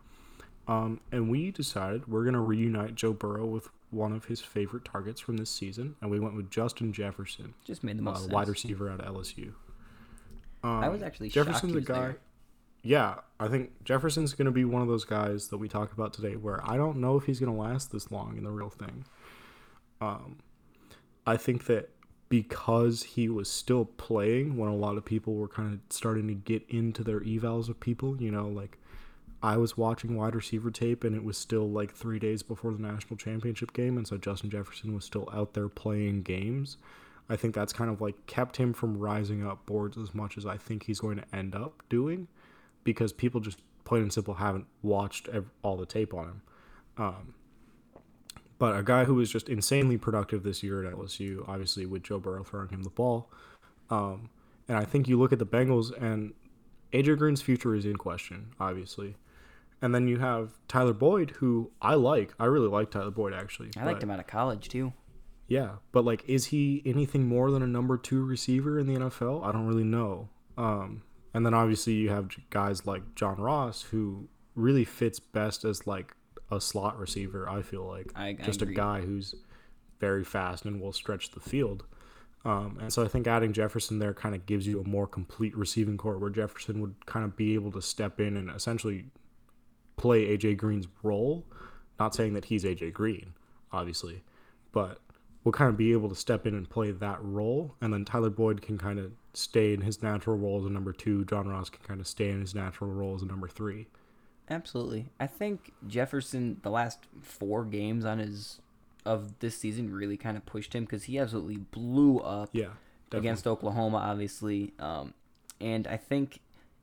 Um, and we decided we're gonna reunite Joe Burrow with one of his favorite targets from this season, and we went with Justin Jefferson, Just made the uh, most sense. wide receiver out of LSU. Um, I was actually Jefferson's a guy. there. Yeah, I think Jefferson's going to be one of those guys that we talk about today where I don't know if he's going to last this long in the real thing. Um, I think that because he was still playing when a lot of people were kind of starting to get into their evals of people, you know, like I was watching wide receiver tape and it was still like three days before the national championship game, and so Justin Jefferson was still out there playing games. I think that's kind of like kept him from rising up boards as much as I think he's going to end up doing because people just plain and simple haven't watched all the tape on him. Um, but a guy who was just insanely productive this year at LSU, obviously with Joe Burrow throwing him the ball. Um, and I think you look at the Bengals and AJ Green's future is in question, obviously. And then you have Tyler Boyd, who I like. I really like Tyler Boyd actually. I liked him out of college too. yeah, but like, is he anything more than a number two receiver in the NFL? I don't really know. Um, and then obviously you have guys like John Ross, who really fits best as like a slot receiver. I feel like I- just a guy who's very fast and will stretch the field. Um, and so I think adding Jefferson there kind of gives you a more complete receiving corps where Jefferson would kind of be able to step in and essentially play AJ Green's role. Not saying that he's AJ Green, obviously, but we'll kind of be able to step in and play that role. And then Tyler Boyd can kind of stay in his natural role as a number two. John Ross can kind of stay in his natural role as a number three. Absolutely. I think Jefferson, the last four games on his of this season, really kind of pushed him because he absolutely blew up Yeah, definitely. against Oklahoma, obviously. Um, and I think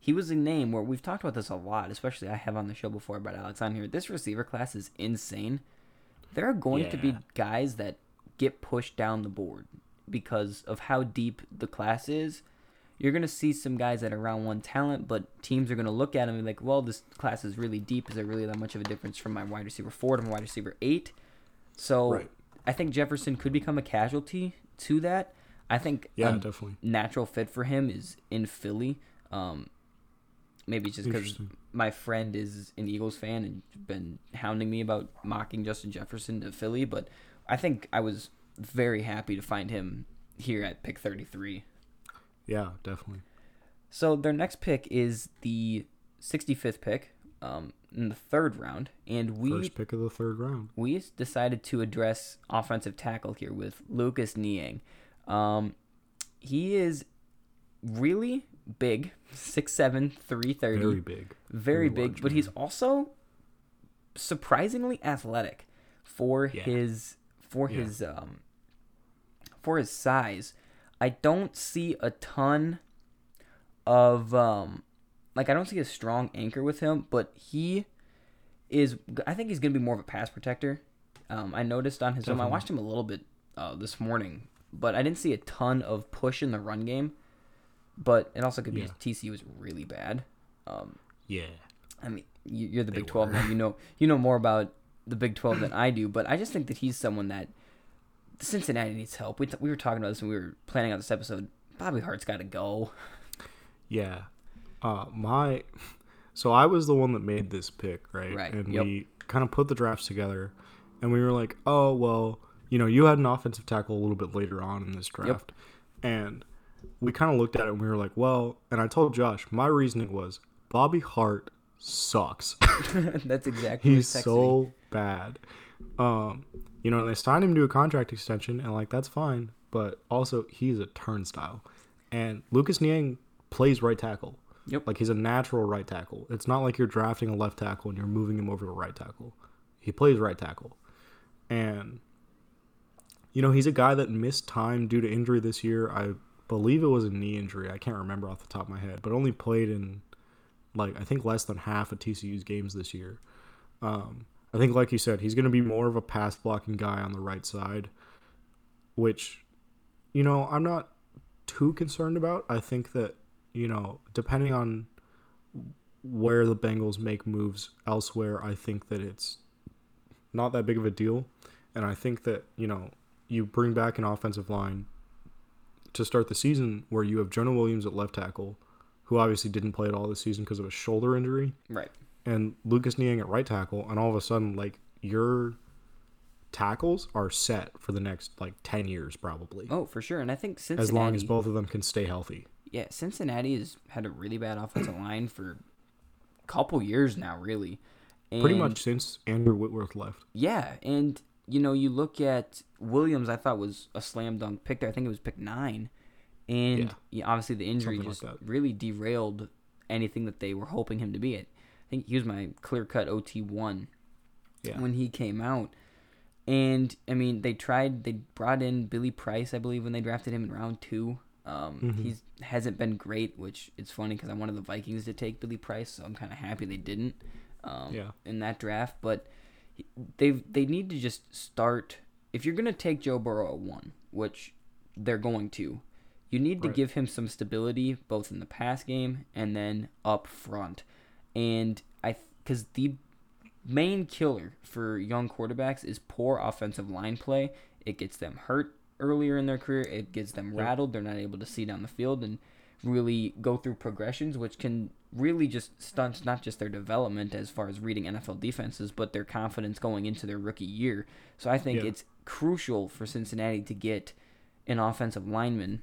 he was a name where we've talked about this a lot, especially I have on the show before about Alex on here. This receiver class is insane. There are going to be guys that get pushed down the board because of how deep the class is. You're going to see some guys that are round one talent, but teams are going to look at them and be like, well, this class is really deep. Is there really that much of a difference from my wide receiver four to my wide receiver eight? So Right. I think Jefferson could become a casualty to that. I think Yeah, a definitely. natural fit for him is in Philly. Um, maybe just because my friend is an Eagles fan and been hounding me about mocking Justin Jefferson to Philly, but I think I was very happy to find him here at pick 33. Yeah, definitely. So their next pick is the 65th pick um, in the third round, and we First pick of the third round. we decided to address offensive tackle here with Lucas Niang. Um, he is really big, six seven, three thirty. Very big. very very big, large but he's also surprisingly athletic for Yeah. his for Yeah. his um for his size. I don't see a ton of um like I don't see a strong anchor with him, but he is I think he's going to be more of a pass protector. Um I noticed on his film I watched him a little bit uh, this morning, but I didn't see a ton of push in the run game. But it also could be Yeah. TCU was really bad. Um, Yeah. I mean, you- you're the They Big Twelve were. man. You know, you know more about the Big Twelve than I do. But I just think that he's someone that Cincinnati needs help. We, t- we were talking about this when we were planning out this episode. Bobby Hart's got to go. Yeah. Uh, my. So I was the one that made this pick, right? Right, And yep. we kind of put the drafts together, and we were like, oh well, you know, you had an offensive tackle a little bit later on in this draft, and we kind of looked at it and we were like, well, and I told Josh my reasoning was Bobby Hart sucks. That's exactly. He's what texted me. so bad. Um, you know, and they signed him to a contract extension, and like that's fine. but also he's a turnstile. And Lucas Niang plays right tackle. Yep. Like he's a natural right tackle. It's not like you're drafting a left tackle and you're moving him over to right tackle. He plays right tackle. And you know, he's a guy that missed time due to injury this year. I believe it was a knee injury. I can't remember off the top of my head, but only played in like I think less than half of TCU's games this year. Um, I think, like you said, he's going to be more of a pass blocking guy on the right side, which, you know, I'm not too concerned about. I think that, you know, depending on where the Bengals make moves elsewhere, I think that it's not that big of a deal. And I think that, you know, you bring back an offensive line to start the season where you have Jonah Williams at left tackle, who obviously didn't play at all this season because of a shoulder injury Right. and Lucas Niang at right tackle, and all of a sudden, like your tackles are set for the next like ten years, probably, Oh, for sure. And I think Cincinnati, as long as both of them can stay healthy. yeah, Cincinnati has had a really bad offensive line for a couple years now, really. And Pretty much since Andrew Whitworth left. Yeah, and you know, you look at Williams. I thought was a slam dunk pick there. I think it was pick nine, and Yeah. yeah, obviously the injury Something just that. really derailed anything that they were hoping him to be. At. I think he was my clear cut OT one Yeah. when he came out. And I mean, they tried. They brought in Billy Price, I believe, when they drafted him in round two. Um, Mhm. He's hasn't been great, which it's funny because I wanted the Vikings to take Billy Price, so I'm kind of happy they didn't. Um, Yeah. In that draft, but they they need to just start. If you're gonna take Joe Burrow at one, which they're going to, you need to Right. give him some stability both in the pass game and then up front. And I, because the main killer for young quarterbacks is poor offensive line play. It gets them hurt earlier in their career. It gets them rattled. They're not able to see down the field and really go through progressions, which can really just stunts not just their development as far as reading NFL defenses, but their confidence going into their rookie year. So I think Yeah. it's crucial for Cincinnati to get an offensive lineman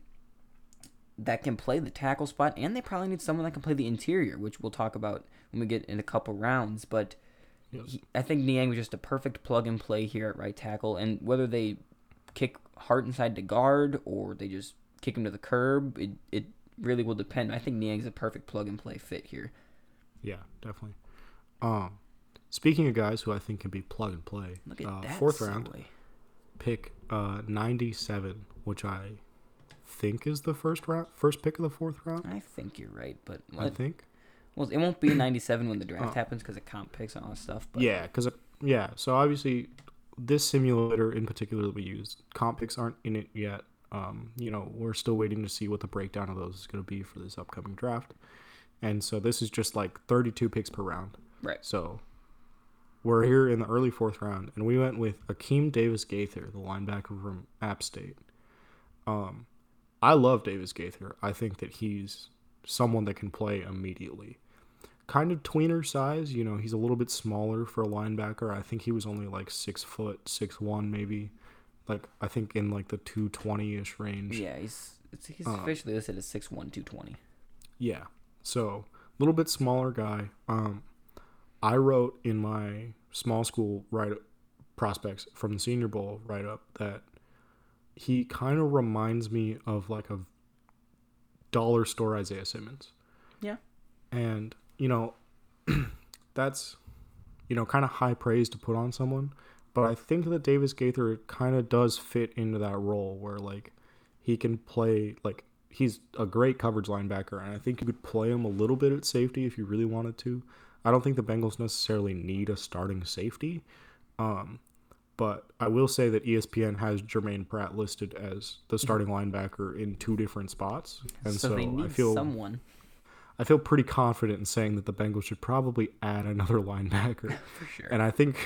that can play the tackle spot, and they probably need someone that can play the interior, which we'll talk about when we get in a couple rounds. But Yes. he, I think Niang was just a perfect plug and play here at right tackle, and whether they kick Hart inside to guard or they just kick him to the curb, it, it really will depend. I think Niang's a perfect plug and play fit here. Yeah, definitely. Um, speaking of guys who I think can be plug and play, Look at uh, that fourth round pick uh, 97, which I think is the first round, first pick of the fourth round. I think you're right, but I think. well, it won't be '97 when the draft Oh. happens because of comp picks and all that stuff. But Yeah, because yeah. So obviously, this simulator in particular that we used, comp picks aren't in it yet. Um, you know, we're still waiting to see what the breakdown of those is going to be for this upcoming draft. And so this is just like 32 picks per round. right. So we're here in the early fourth round, and we went with Akeem Davis Gaither, the linebacker from App State. Um, I love Davis Gaither. I think that he's someone that can play immediately. Kind of tweener size, you know, he's a little bit smaller for a linebacker. I think he was only like six foot, six one maybe. Like I think in like the two twenty ish range. Yeah, he's he's Uh, officially listed as 6'1", 220. Yeah. So a little bit smaller guy. Um, I wrote in my small school write prospects from the Senior Bowl write up that he kind of reminds me of like a dollar store Isaiah Simmons. Yeah. And you know, that's you know kind of high praise to put on someone, but I think that Davis Gaither kind of does fit into that role where like he can play like he's a great coverage linebacker, and I think you could play him a little bit at safety if you really wanted to. I don't think the Bengals necessarily need a starting safety, um, but I will say that ESPN has Germaine Pratt listed as the starting linebacker in two different spots, and so, so, they need I feel someone I feel pretty confident in saying that the Bengals should probably add another linebacker. for sure. And I think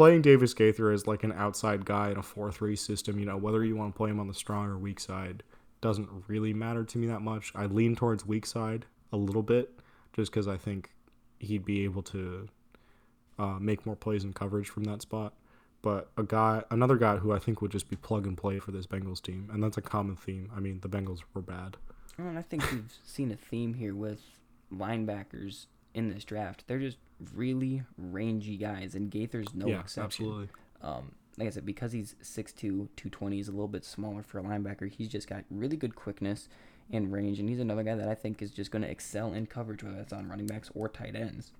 playing Davis Gaither as like an outside guy in a 4 3 system, you know, whether you want to play him on the strong or weak side doesn't really matter to me that much. I lean towards weak side a little bit just because I think he'd be able to uh, make more plays in coverage from that spot. But a guy, another guy who I think would just be plug and play for this Bengals team, and that's a common theme. I mean, the Bengals were bad. Well, and I think we've seen a theme here with linebackers in this draft. They're just really rangy guys, and Gaither's no yeah, exception. absolutely. Um, like I said, because he's 6'2", 220, he's a little bit smaller for a linebacker. He's just got really good quickness and range, and he's another guy that I think is just going to excel in coverage, whether that's on running backs or tight ends.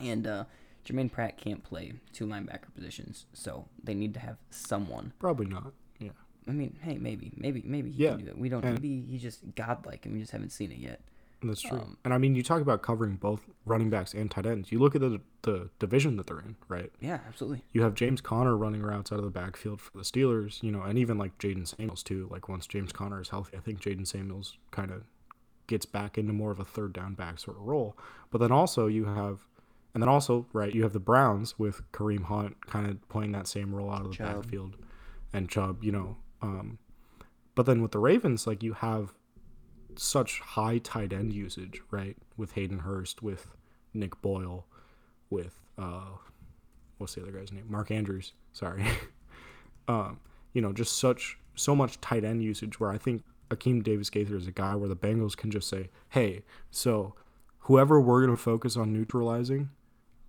And uh, Germaine Pratt can't play two linebacker positions, so they need to have someone. Probably not. Yeah. I mean, hey, maybe, maybe, maybe he Yeah, can do it. We don't. and- Maybe he's just godlike, and we just haven't seen it yet. That's true. Um, and I mean, you talk about covering both running backs and tight ends. You look at the the division that they're in, right? Yeah, absolutely. You have James Conner running routes out of the backfield for the Steelers, you know, and even like Jaylen Samuels too. Like once James Conner is healthy, I think Jaylen Samuels kind of gets back into more of a third down back sort of role. But then also you have, and then also right, you have the Browns with Kareem Hunt kind of playing that same role out of the Chubb. backfield, and Chubb, you know. Um, but then with the Ravens, like you have such high tight end usage, right? With Hayden Hurst, with Nick Boyle, with uh, what's the other guy's name? Mark Andrews. Sorry. um, you know, just such so much tight end usage where I think Akeem Davis Gaither is a guy where the Bengals can just say, "Hey, so whoever we're gonna focus on neutralizing,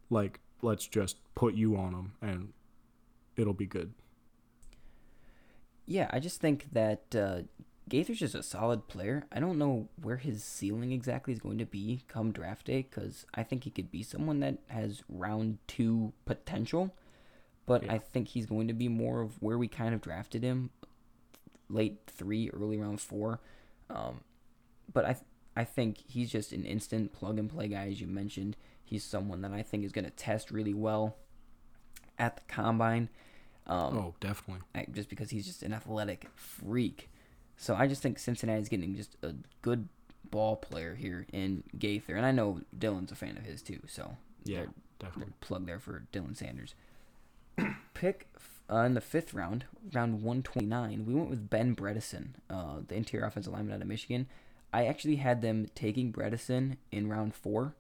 like let's just put you on them and it'll be good." Yeah, I just think that uh, Gaither's just a solid player. I don't know where his ceiling exactly is going to be come draft day because I think he could be someone that has round two potential, but Yeah. I think he's going to be more of where we kind of drafted him, late three, early round four. Um, but I I think he's just an instant plug and play guy, as you mentioned. He's someone that I think is going to test really well at the combine. Um, oh, definitely. I- just because he's just an athletic freak. So I just think Cincinnati's getting just a good ball player here in Gaither, and I know Dylan's a fan of his too. So Yeah, definitely. plug there for Dylan Sanders. Pick uh, in the fifth round, round 129, we went with Ben Bredeson, uh, the interior offensive lineman out of Michigan. I actually had them taking Bredeson in round four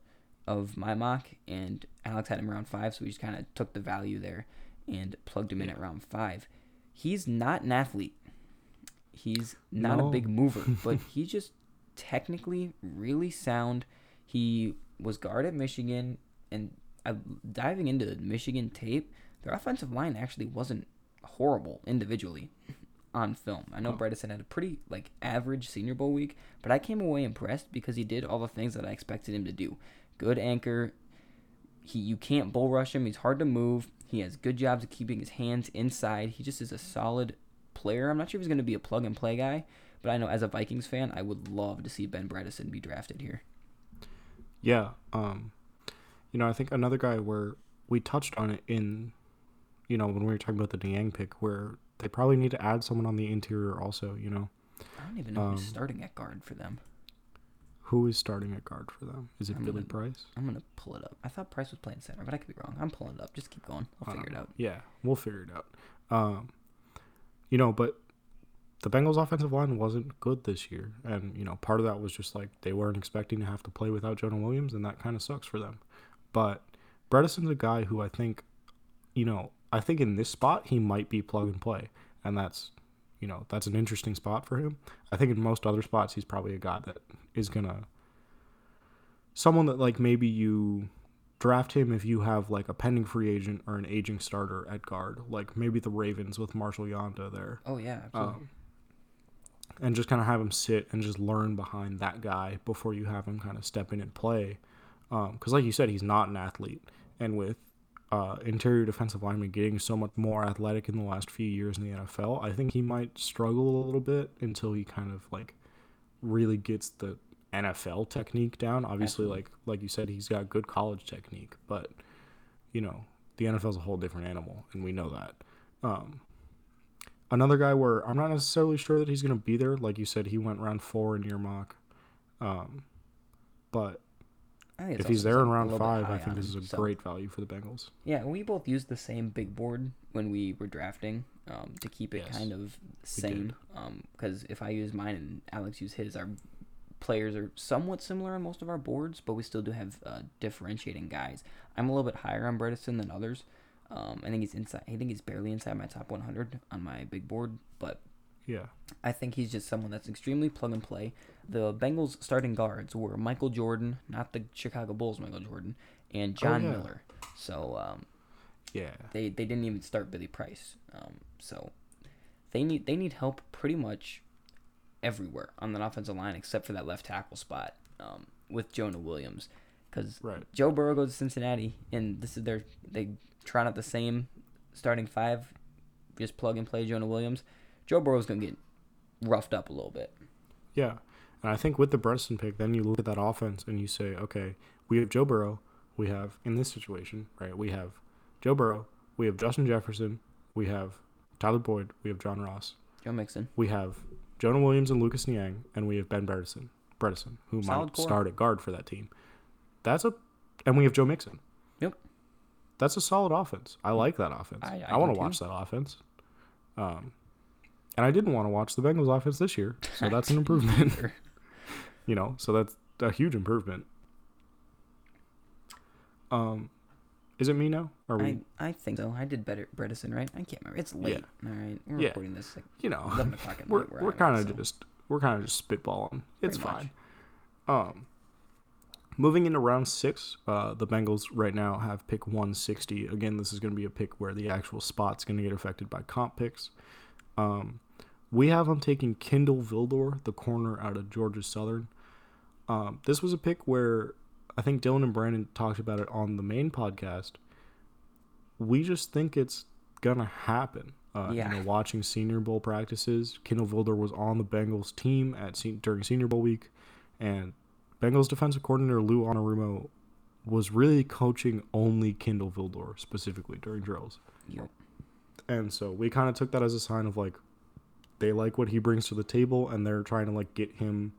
of my mock, and Alex had him round five, so we just kind of took the value there and plugged him in at round five. He's not an athlete. He's not a big mover, but he's just technically really sound. He was guard at Michigan, and uh, diving into the Michigan tape, their offensive line actually wasn't horrible individually on film. I know Oh. Bredeson had a pretty like average Senior Bowl week, but I came away impressed because he did all the things that I expected him to do. Good anchor. He you can't bull rush him. He's hard to move. He has good jobs of keeping his hands inside. He just is a solid player. I'm not sure if he's going to be a plug and play guy, but I know as a Vikings fan, I would love to see Ben Bredeson be drafted here. Yeah. Um, you know, I think another guy where we touched on it in, you know, when we were talking about the Niang pick, where they probably need to add someone on the interior also. You know, I don't even know who's Um, starting at guard for them. who is starting at guard for them? Is it I'm Billy gonna- Price? I'm gonna pull it up. I thought Price was playing center, but I could be wrong. I'm pulling it up. Just keep going. I'll figure don't it out. Yeah, we'll figure it out. Um, you know, but the Bengals' offensive line wasn't good this year, and you know, part of that was just like they weren't expecting to have to play without Jonah Williams, and that kind of sucks for them. But Bredeson's a guy who I think, you know, I think in this spot he might be plug and play, and that's, you know, that's an interesting spot for him. I think in most other spots he's probably a guy that is gonna, someone that like maybe you draft him if you have like a pending free agent or an aging starter at guard, like maybe the Ravens with Marshal Yanda there, Oh yeah, absolutely. um, and just kind of have him sit and just learn behind that guy before you have him kind of step in and play. Because, like you said, he's not an athlete, and with uh, interior defensive lineman getting so much more athletic in the last few years in the NFL, I think he might struggle a little bit until he kind of like really gets the NFL technique down. Obviously, Absolutely. like like you said, he's got good college technique, but you know the NFL's a whole different animal, and we know that. Um, another guy where I'm not necessarily sure that he's going to be there. Like you said, he went round four in your mock, um, but I think it's if he's there in round five, I think this is a so- great value for the Bengals. Yeah, we both used the same big board when we were drafting um, to keep it Yes, kind of same. Because if I use mine and Alex use his, our players are somewhat similar on most of our boards, but we still do have uh, differentiating guys. I'm a little bit higher on Bredeson than others. Um, I think he's inside. I think he's barely inside my top 100 on my big board, but Yeah, I think he's just someone that's extremely plug and play. The Bengals starting guards were Michael Jordan, not the Chicago Bulls Michael Jordan, and John Oh, yeah. Miller. So um, Yeah. They they didn't even start Billy Price. Um, so they need they need help pretty much everywhere on that offensive line except for that left tackle spot um, with Jonah Williams, because Right. Joe Burrow goes to Cincinnati and this is their they try out the same starting five, just plug and play Jonah Williams. Joe Burrow's gonna get roughed up a little bit. Yeah. And I think with the Bredeson pick, then you look at that offense and you say, okay, we have Joe Burrow. We have, in this situation, right, we have Joe Burrow. We have Justin Jefferson. We have Tyler Boyd. We have John Ross. Joe Mixon. We have Jonah Williams and Lucas Niang. And we have Ben Bredeson, Bredeson who Solid might core. start at guard for that team. That's a, and we have Joe Mixon. Yep. That's a solid offense. I like that offense. I- I, I want to watch that offense. Um, and I didn't want to watch the Bengals offense this year, so that's an improvement. You know, so that's a huge improvement. Um, is it me now? Are we? I, I think so. I did better Bredeson, right? I can't remember. It's late. All right. We're Yeah. recording this like you know, 11 o'clock at we're night. we're I'm kind of so- just we're kind of just spitballing. It's Pretty much. fine. Um, moving into round six, uh, the Bengals right now have pick 160. Again, this is going to be a pick where the actual spot's going to get affected by comp picks. Um, we have them taking Kindle Vildor, the corner out of Georgia Southern. Um, this was a pick where I think Dylan and Brandon talked about it on the main podcast. We just think it's gonna happen. Uh, Yeah. You know, watching Senior Bowl practices, Kindle Vildor was on the Bengals team at se- during Senior Bowl week, and Bengals defensive coordinator Lou Anarumo was really coaching only Kindle Vildor specifically during drills. Yep. And so we kind of took that as a sign of like they like what he brings to the table and they're trying to like get him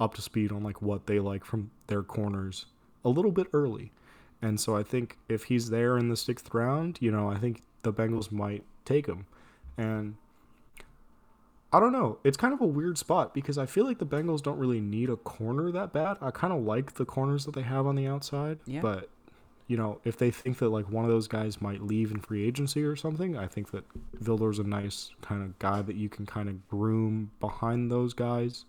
up to speed on like what they like from their corners a little bit early. And so I think if he's there in the sixth round, you know, I think the Bengals might take him. And I don't know. It's kind of a weird spot because I feel like the Bengals don't really need a corner that bad. I kind of like the corners that they have on the outside, Yeah. but you know, if they think that like one of those guys might leave in free agency or something, I think that Vildor's a nice kind of guy that you can kind of groom behind those guys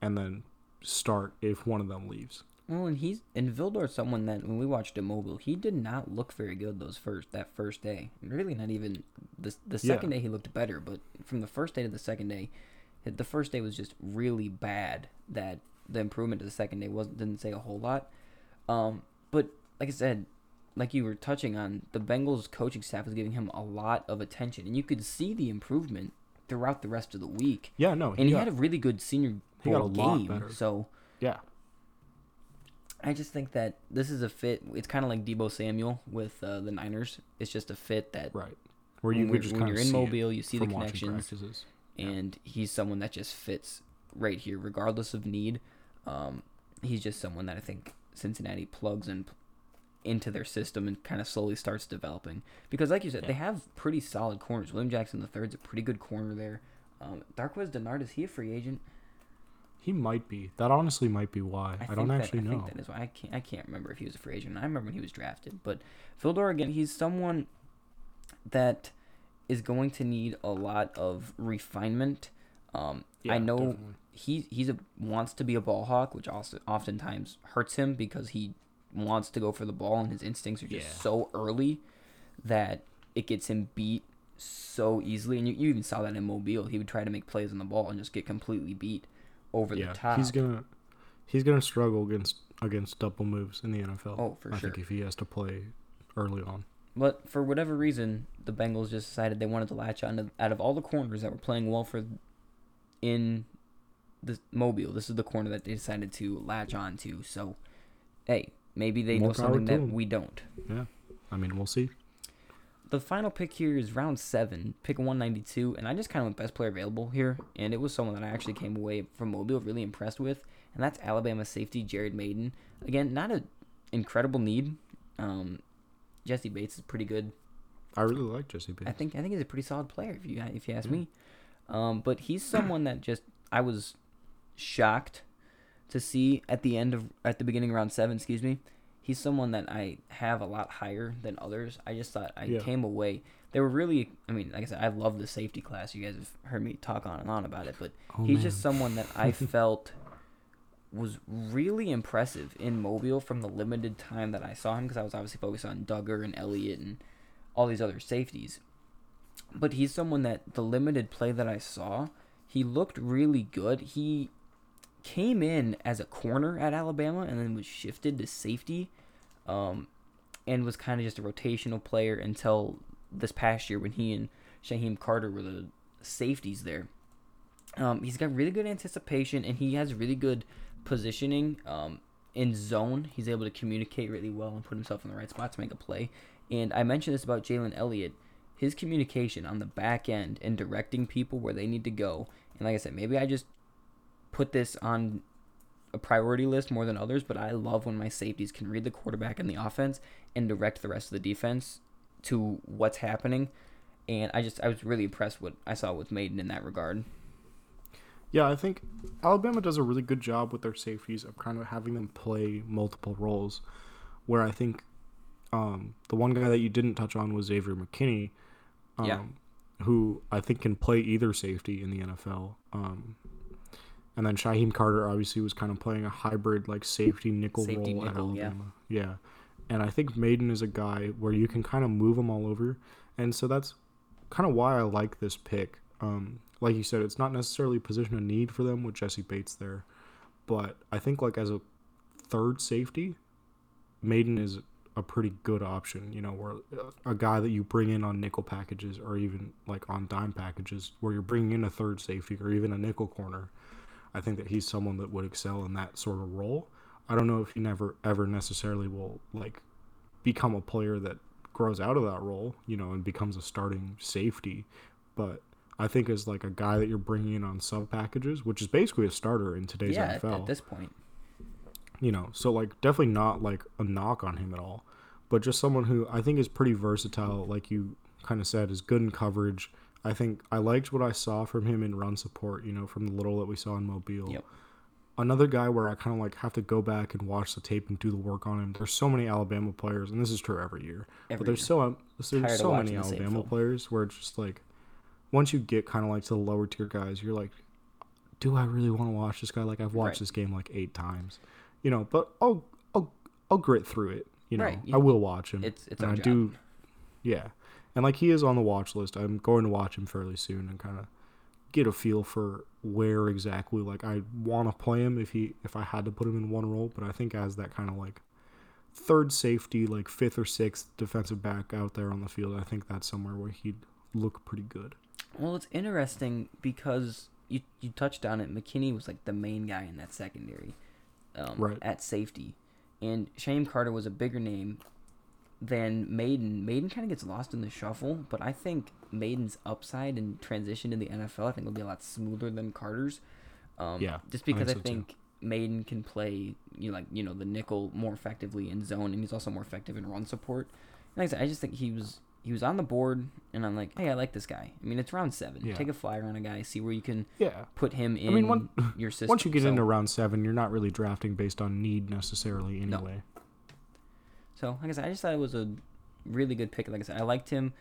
and then start if one of them leaves. Well, and he's and Vildor's someone that when we watched him mobile, he did not look very good those first that first day. Really, not even the the Yeah. second day he looked better, but from the first day to the second day, the first day was just really bad. That the improvement to the second day wasn't didn't say a whole lot. Um, but like I said, like you were touching on, the Bengals coaching staff was giving him a lot of attention, and you could see the improvement throughout the rest of the week. Yeah, no, And he got, had a really good senior he bowl game, so. yeah, I just think that this is a fit. It's kind of like Deebo Samuel with uh, the Niners. It's just a fit that right. Where you when, could we're- just when you're in Mobile, you see the connections, practices. and he's someone that just fits right here, regardless of need. Um, he's just someone that I think Cincinnati plugs in into their system and kind of slowly starts developing. Because, like you said, they have pretty solid corners. William Jackson the third's a pretty good corner there. Um, Darqueze Dennard is he a free agent? He might be. That honestly might be why. I, don't think actually I know. think that is why I can't. I can't remember if he was a free agent. I remember when he was drafted, but Vildor again, he's someone that is going to need a lot of refinement. Um, I know definitely. he he's a wants to be a ball hawk, which also oftentimes hurts him because he wants to go for the ball and his instincts are just Yeah. so early that it gets him beat so easily. And you, you even saw that in Mobile. He would try to make plays on the ball and just get completely beat over yeah, the top. he's gonna he's gonna struggle against against double moves in the NFL. Oh, for I sure. think if he has to play early on. But for whatever reason, the Bengals just decided they wanted to latch on to, out of all the corners that were playing well for in the Mobile. This is the corner that they decided to latch on to. So, hey, maybe they More know something that we don't. Yeah, I mean we'll see. The final pick here is round seven, pick 192, and I just kind of went best player available here, and it was someone that I actually came away from Mobile really impressed with, and that's Alabama safety Jared Mayden. Again, not an incredible need. Um, Jessie Bates is pretty good I really like Jessie Bates. I think I think he's a pretty solid player if you if you ask me. Um, but he's someone that just I was shocked to see at the end of at the beginning of round seven. Excuse me. He's someone that I have a lot higher than others. I just thought I Yeah. came away. They were really. I mean, like I said, I love the safety class. You guys have heard me talk on and on about it, but Oh, he's man. just someone that I felt was really impressive in Mobile from the limited time that I saw him because I was obviously focused on Dugger and Elliott and all these other safeties. But he's someone that the limited play that I saw, he looked really good. He came in as a corner at Alabama and then was shifted to safety, um, and was kind of just a rotational player until this past year when he and Shyheim Carter were the safeties there. Um, he's got really good anticipation and he has really good positioning um, in zone. He's able to communicate really well and put himself in the right spot to make a play. And I mentioned this about Jalen Elliott. His communication on the back end and directing people where they need to go. And like I said, maybe I just put this on a priority list more than others, but I love when my safeties can read the quarterback and the offense and direct the rest of the defense to what's happening. And I just I was really impressed what I saw with Mayden in that regard. Yeah, I think Alabama does a really good job with their safeties of kind of having them play multiple roles. Where I think um, the one guy that you didn't touch on was Xavier McKinney, um, Yeah. who I think can play either safety in the NFL. Um, and then Shyheim Carter obviously was kind of playing a hybrid like safety nickel Safety role at nickel, yeah. Alabama. Yeah. And I think Mayden is a guy where you can kind of move him all over. And so that's kind of why I like this pick. Um, like you said, it's not necessarily a position of need for them with Jessie Bates there. But I think like as a third safety, Mayden is a pretty good option. You know, where a guy that you bring in on nickel packages or even like on dime packages, where you're bringing in a third safety or even a nickel corner. I think that he's someone that would excel in that sort of role. I don't know if he never ever necessarily will like become a player that grows out of that role, you know, and becomes a starting safety, but I think as like a guy that you're bringing in on sub packages, which is basically a starter in today's yeah, NFL at this point. you know so like definitely not like a knock on him at all but just someone who i think is pretty versatile like you kind of said is good in coverage i think i liked what i saw from him in run support you know from the little that we saw in mobile Yep. another guy where i kind of like have to go back and watch the tape and do the work on him there's so many alabama players and this is true every year Every but there's year. so um, Tired there's of so many alabama players where it's just like once you get kind of like to the lower tier guys you're like do i really want to watch this guy like i've watched Right. this game like eight times you know but i'll i'll i'll grit through it you know Right, i will watch him It's it's and i job. do yeah and like he is on the watch list i'm going to watch him fairly soon and kind of get a feel for where exactly like i want to play him if he if i had to put him in one role but i think as that kind of like third safety like fifth or sixth defensive back out there on the field i think that's somewhere where he'd look pretty good Well, it's interesting because you you touched on it. McKinney was like the main guy in that secondary, um, Right. at safety, and Shyheim Carter was a bigger name than Mayden. Mayden kind of gets lost in the shuffle, but I think Mayden's upside and transition to the NFL I think will be a lot smoother than Carter's. Um, Yeah, just I because I so, too. think Mayden can play you know, like you know the nickel more effectively in zone, and he's also more effective in run support. And like I said, I just think he was he was on the board, and I'm like, hey, I like this guy. I mean, it's round seven. Yeah. Take a flyer on a guy, see where you can yeah put him in I mean, one- your system. once you get so, into round seven you're not really drafting based on need necessarily No. So, like I said, I just thought it was a really good pick. Like I said, I liked him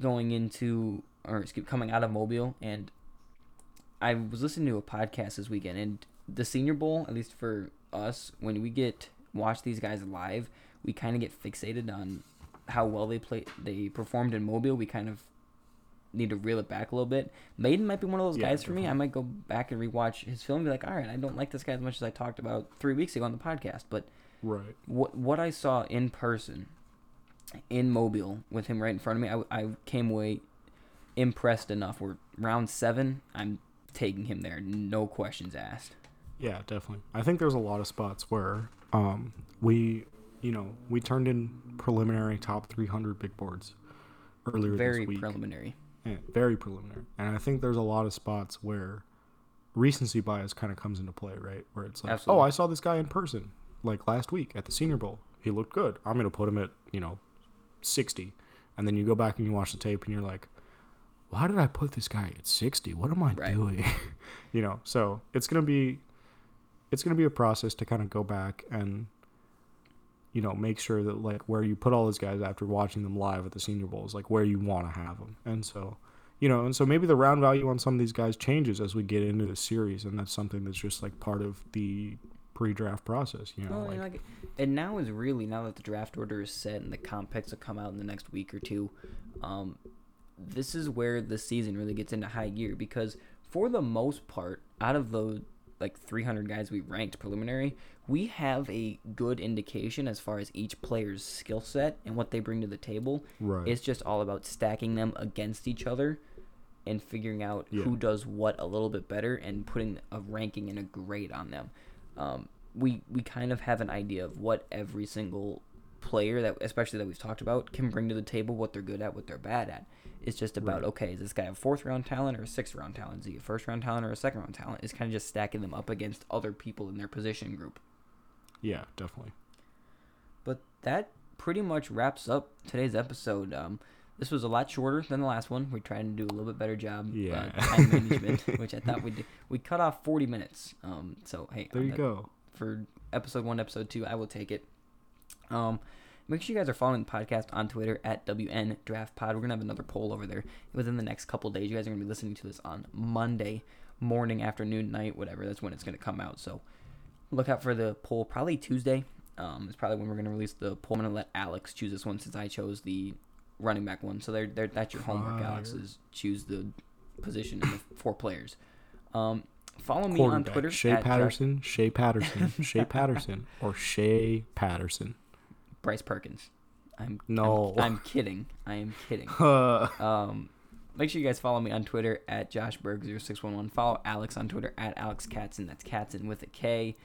going into or excuse, coming out of Mobile, and I was listening to a podcast this weekend, and the Senior Bowl, at least for us, when we get watch these guys live, we kind of get fixated on how well they play, they performed in Mobile. We kind of need to reel it back a little bit. Mayden might be one of those Yeah, guys for me. I might go back and rewatch his film and be like, all right, I don't like this guy as much as I talked about three weeks ago on the podcast, but right what what I saw in person in Mobile with him right in front of me, I, I came away impressed enough. We're round seven, I'm taking him there, no questions asked. Yeah, definitely. I think there's a lot of spots where um we, you know, we turned in preliminary top 300 big boards earlier Very this week. preliminary. Yeah, very preliminary. And I think there's a lot of spots where recency bias kind of comes into play, right? Where it's like, Absolutely. oh, I saw this guy in person like last week at the Senior Bowl. He looked good. I'm going to put him at, you know, 60. And then you go back and you watch the tape and you're like, why did I put this guy at 60? What am I Right. doing? you know, so it's going to be it's going to be a process to kind of go back and you know make sure that like where you put all those guys after watching them live at the senior bowl is like where you want to have them and so you know and so maybe the round value on some of these guys changes as we get into the series and that's something that's just like part of the pre-draft process. You know, Well, like, and, like, and now is really now that the draft order is set and the comp picks will come out in the next week or two. Um, this is where the season really gets into high gear because for the most part, out of the like 300 guys we ranked preliminary, we have a good indication as far as each player's skill set and what they bring to the table. right? It's just all about stacking them against each other and figuring out Yeah. who does what a little bit better and putting a ranking and a grade on them. Um, we we kind of have an idea of what every single player that especially that we've talked about can bring to the table, what they're good at, what they're bad at. It's just about Right. okay, is this guy a fourth round talent or a sixth round talent? Is he a first round talent or a second round talent? It's kind of just stacking them up against other people in their position group. yeah, definitely. But that pretty much wraps up today's episode. Um, this was a lot shorter than the last one. We tried to do a little bit better job Yeah. uh, time management, which I thought we did. We cut off 40 minutes. Um, so hey, There you the- go. for episode one, episode two, I will take it. Um, make sure you guys are following the podcast on Twitter at WN Draft Pod. We're gonna have another poll over there within the next couple days. You guys are gonna be listening to this on Monday morning, afternoon, night, whatever. That's when it's gonna come out. So look out for the poll. Probably Tuesday. Um, it's probably when we're gonna release the poll. I'm gonna let Alex choose this one since I chose the running back one. So there, there. That's your homework, Alex. Is choose the position in the four players. Um, follow me on Twitter. Shea Patterson, Shea Patterson, Shea Patterson, or Shea Patterson. Bryce Perkins. I'm No. I'm, I'm kidding. I am kidding. Um, make sure you guys follow me on Twitter at joshberg0611. Follow Alex on Twitter at Alex Katson. That's Katson with a K.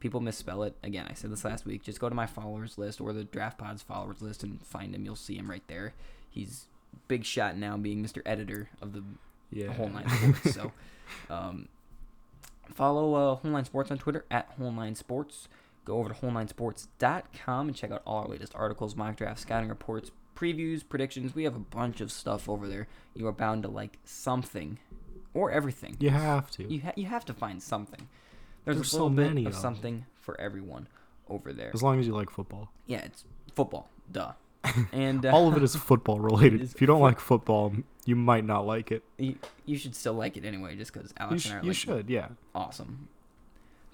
People misspell it. Again, I said this last week. Just go to my followers list or the Draft Pods followers list and find him. You'll see him right there. He's big shot now, being Mr. Editor of the yeah. Whole Nine Sports. so, um, follow uh, Whole Nine Sports on Twitter at Whole Nine Sports. Go over to whole9sports.com and check out all our latest articles, mock drafts, scouting reports, previews, predictions. We have a bunch of stuff over there. You are bound to like something or everything. You have to. You ha- you have to find something. There's, There's a so little bit many of something for everyone over there. As long as you like football. Yeah, it's football. Duh. And uh, All of it is football related. Is If you don't foot- like football, you might not like it. you, you should still like it anyway, just because Alex sh- and I are you like should, yeah. awesome.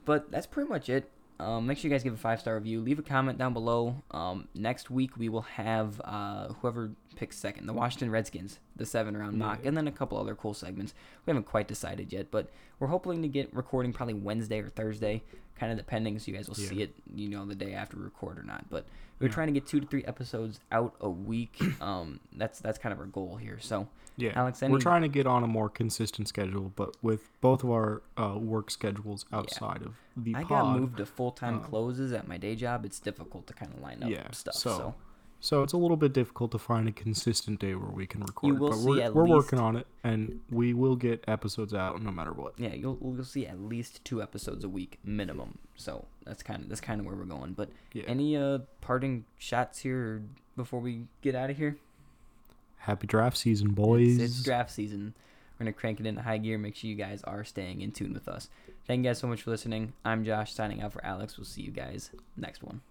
But that's pretty much it. Um, make sure you guys give a five star review. Leave a comment down below. Um, next week we will have uh, whoever picks second, the Washington Redskins, the seven round mock, Yeah. and then a couple other cool segments. We haven't quite decided yet, but we're hoping to get recording probably Wednesday or Thursday, kind of depending. So you guys will see it, you know, the day after we record or not. But we're Yeah. trying to get two to three episodes out a week. Um, that's that's kind of our goal here. So Yeah. Alex, We're trying to get on a more consistent schedule, but with both of our uh, work schedules outside of the I pod. got moved to full time um, closes at my day job. It's difficult to kind of line up Yeah, stuff. so, so So it's a little bit difficult to find a consistent day where we can record. You will but see we're, at we're least- working on it, and we will get episodes out no matter what. yeah, you'll you'll see at least two episodes a week minimum. So that's kind of that's kind of where we're going. But Yeah. any uh parting shots here before we get out of here? Happy draft season, boys. It's, it's draft season. We're gonna crank it into high gear. Make sure you guys are staying in tune with us. Thank you guys so much for listening. I'm Josh signing out for Alex. We'll see you guys next one.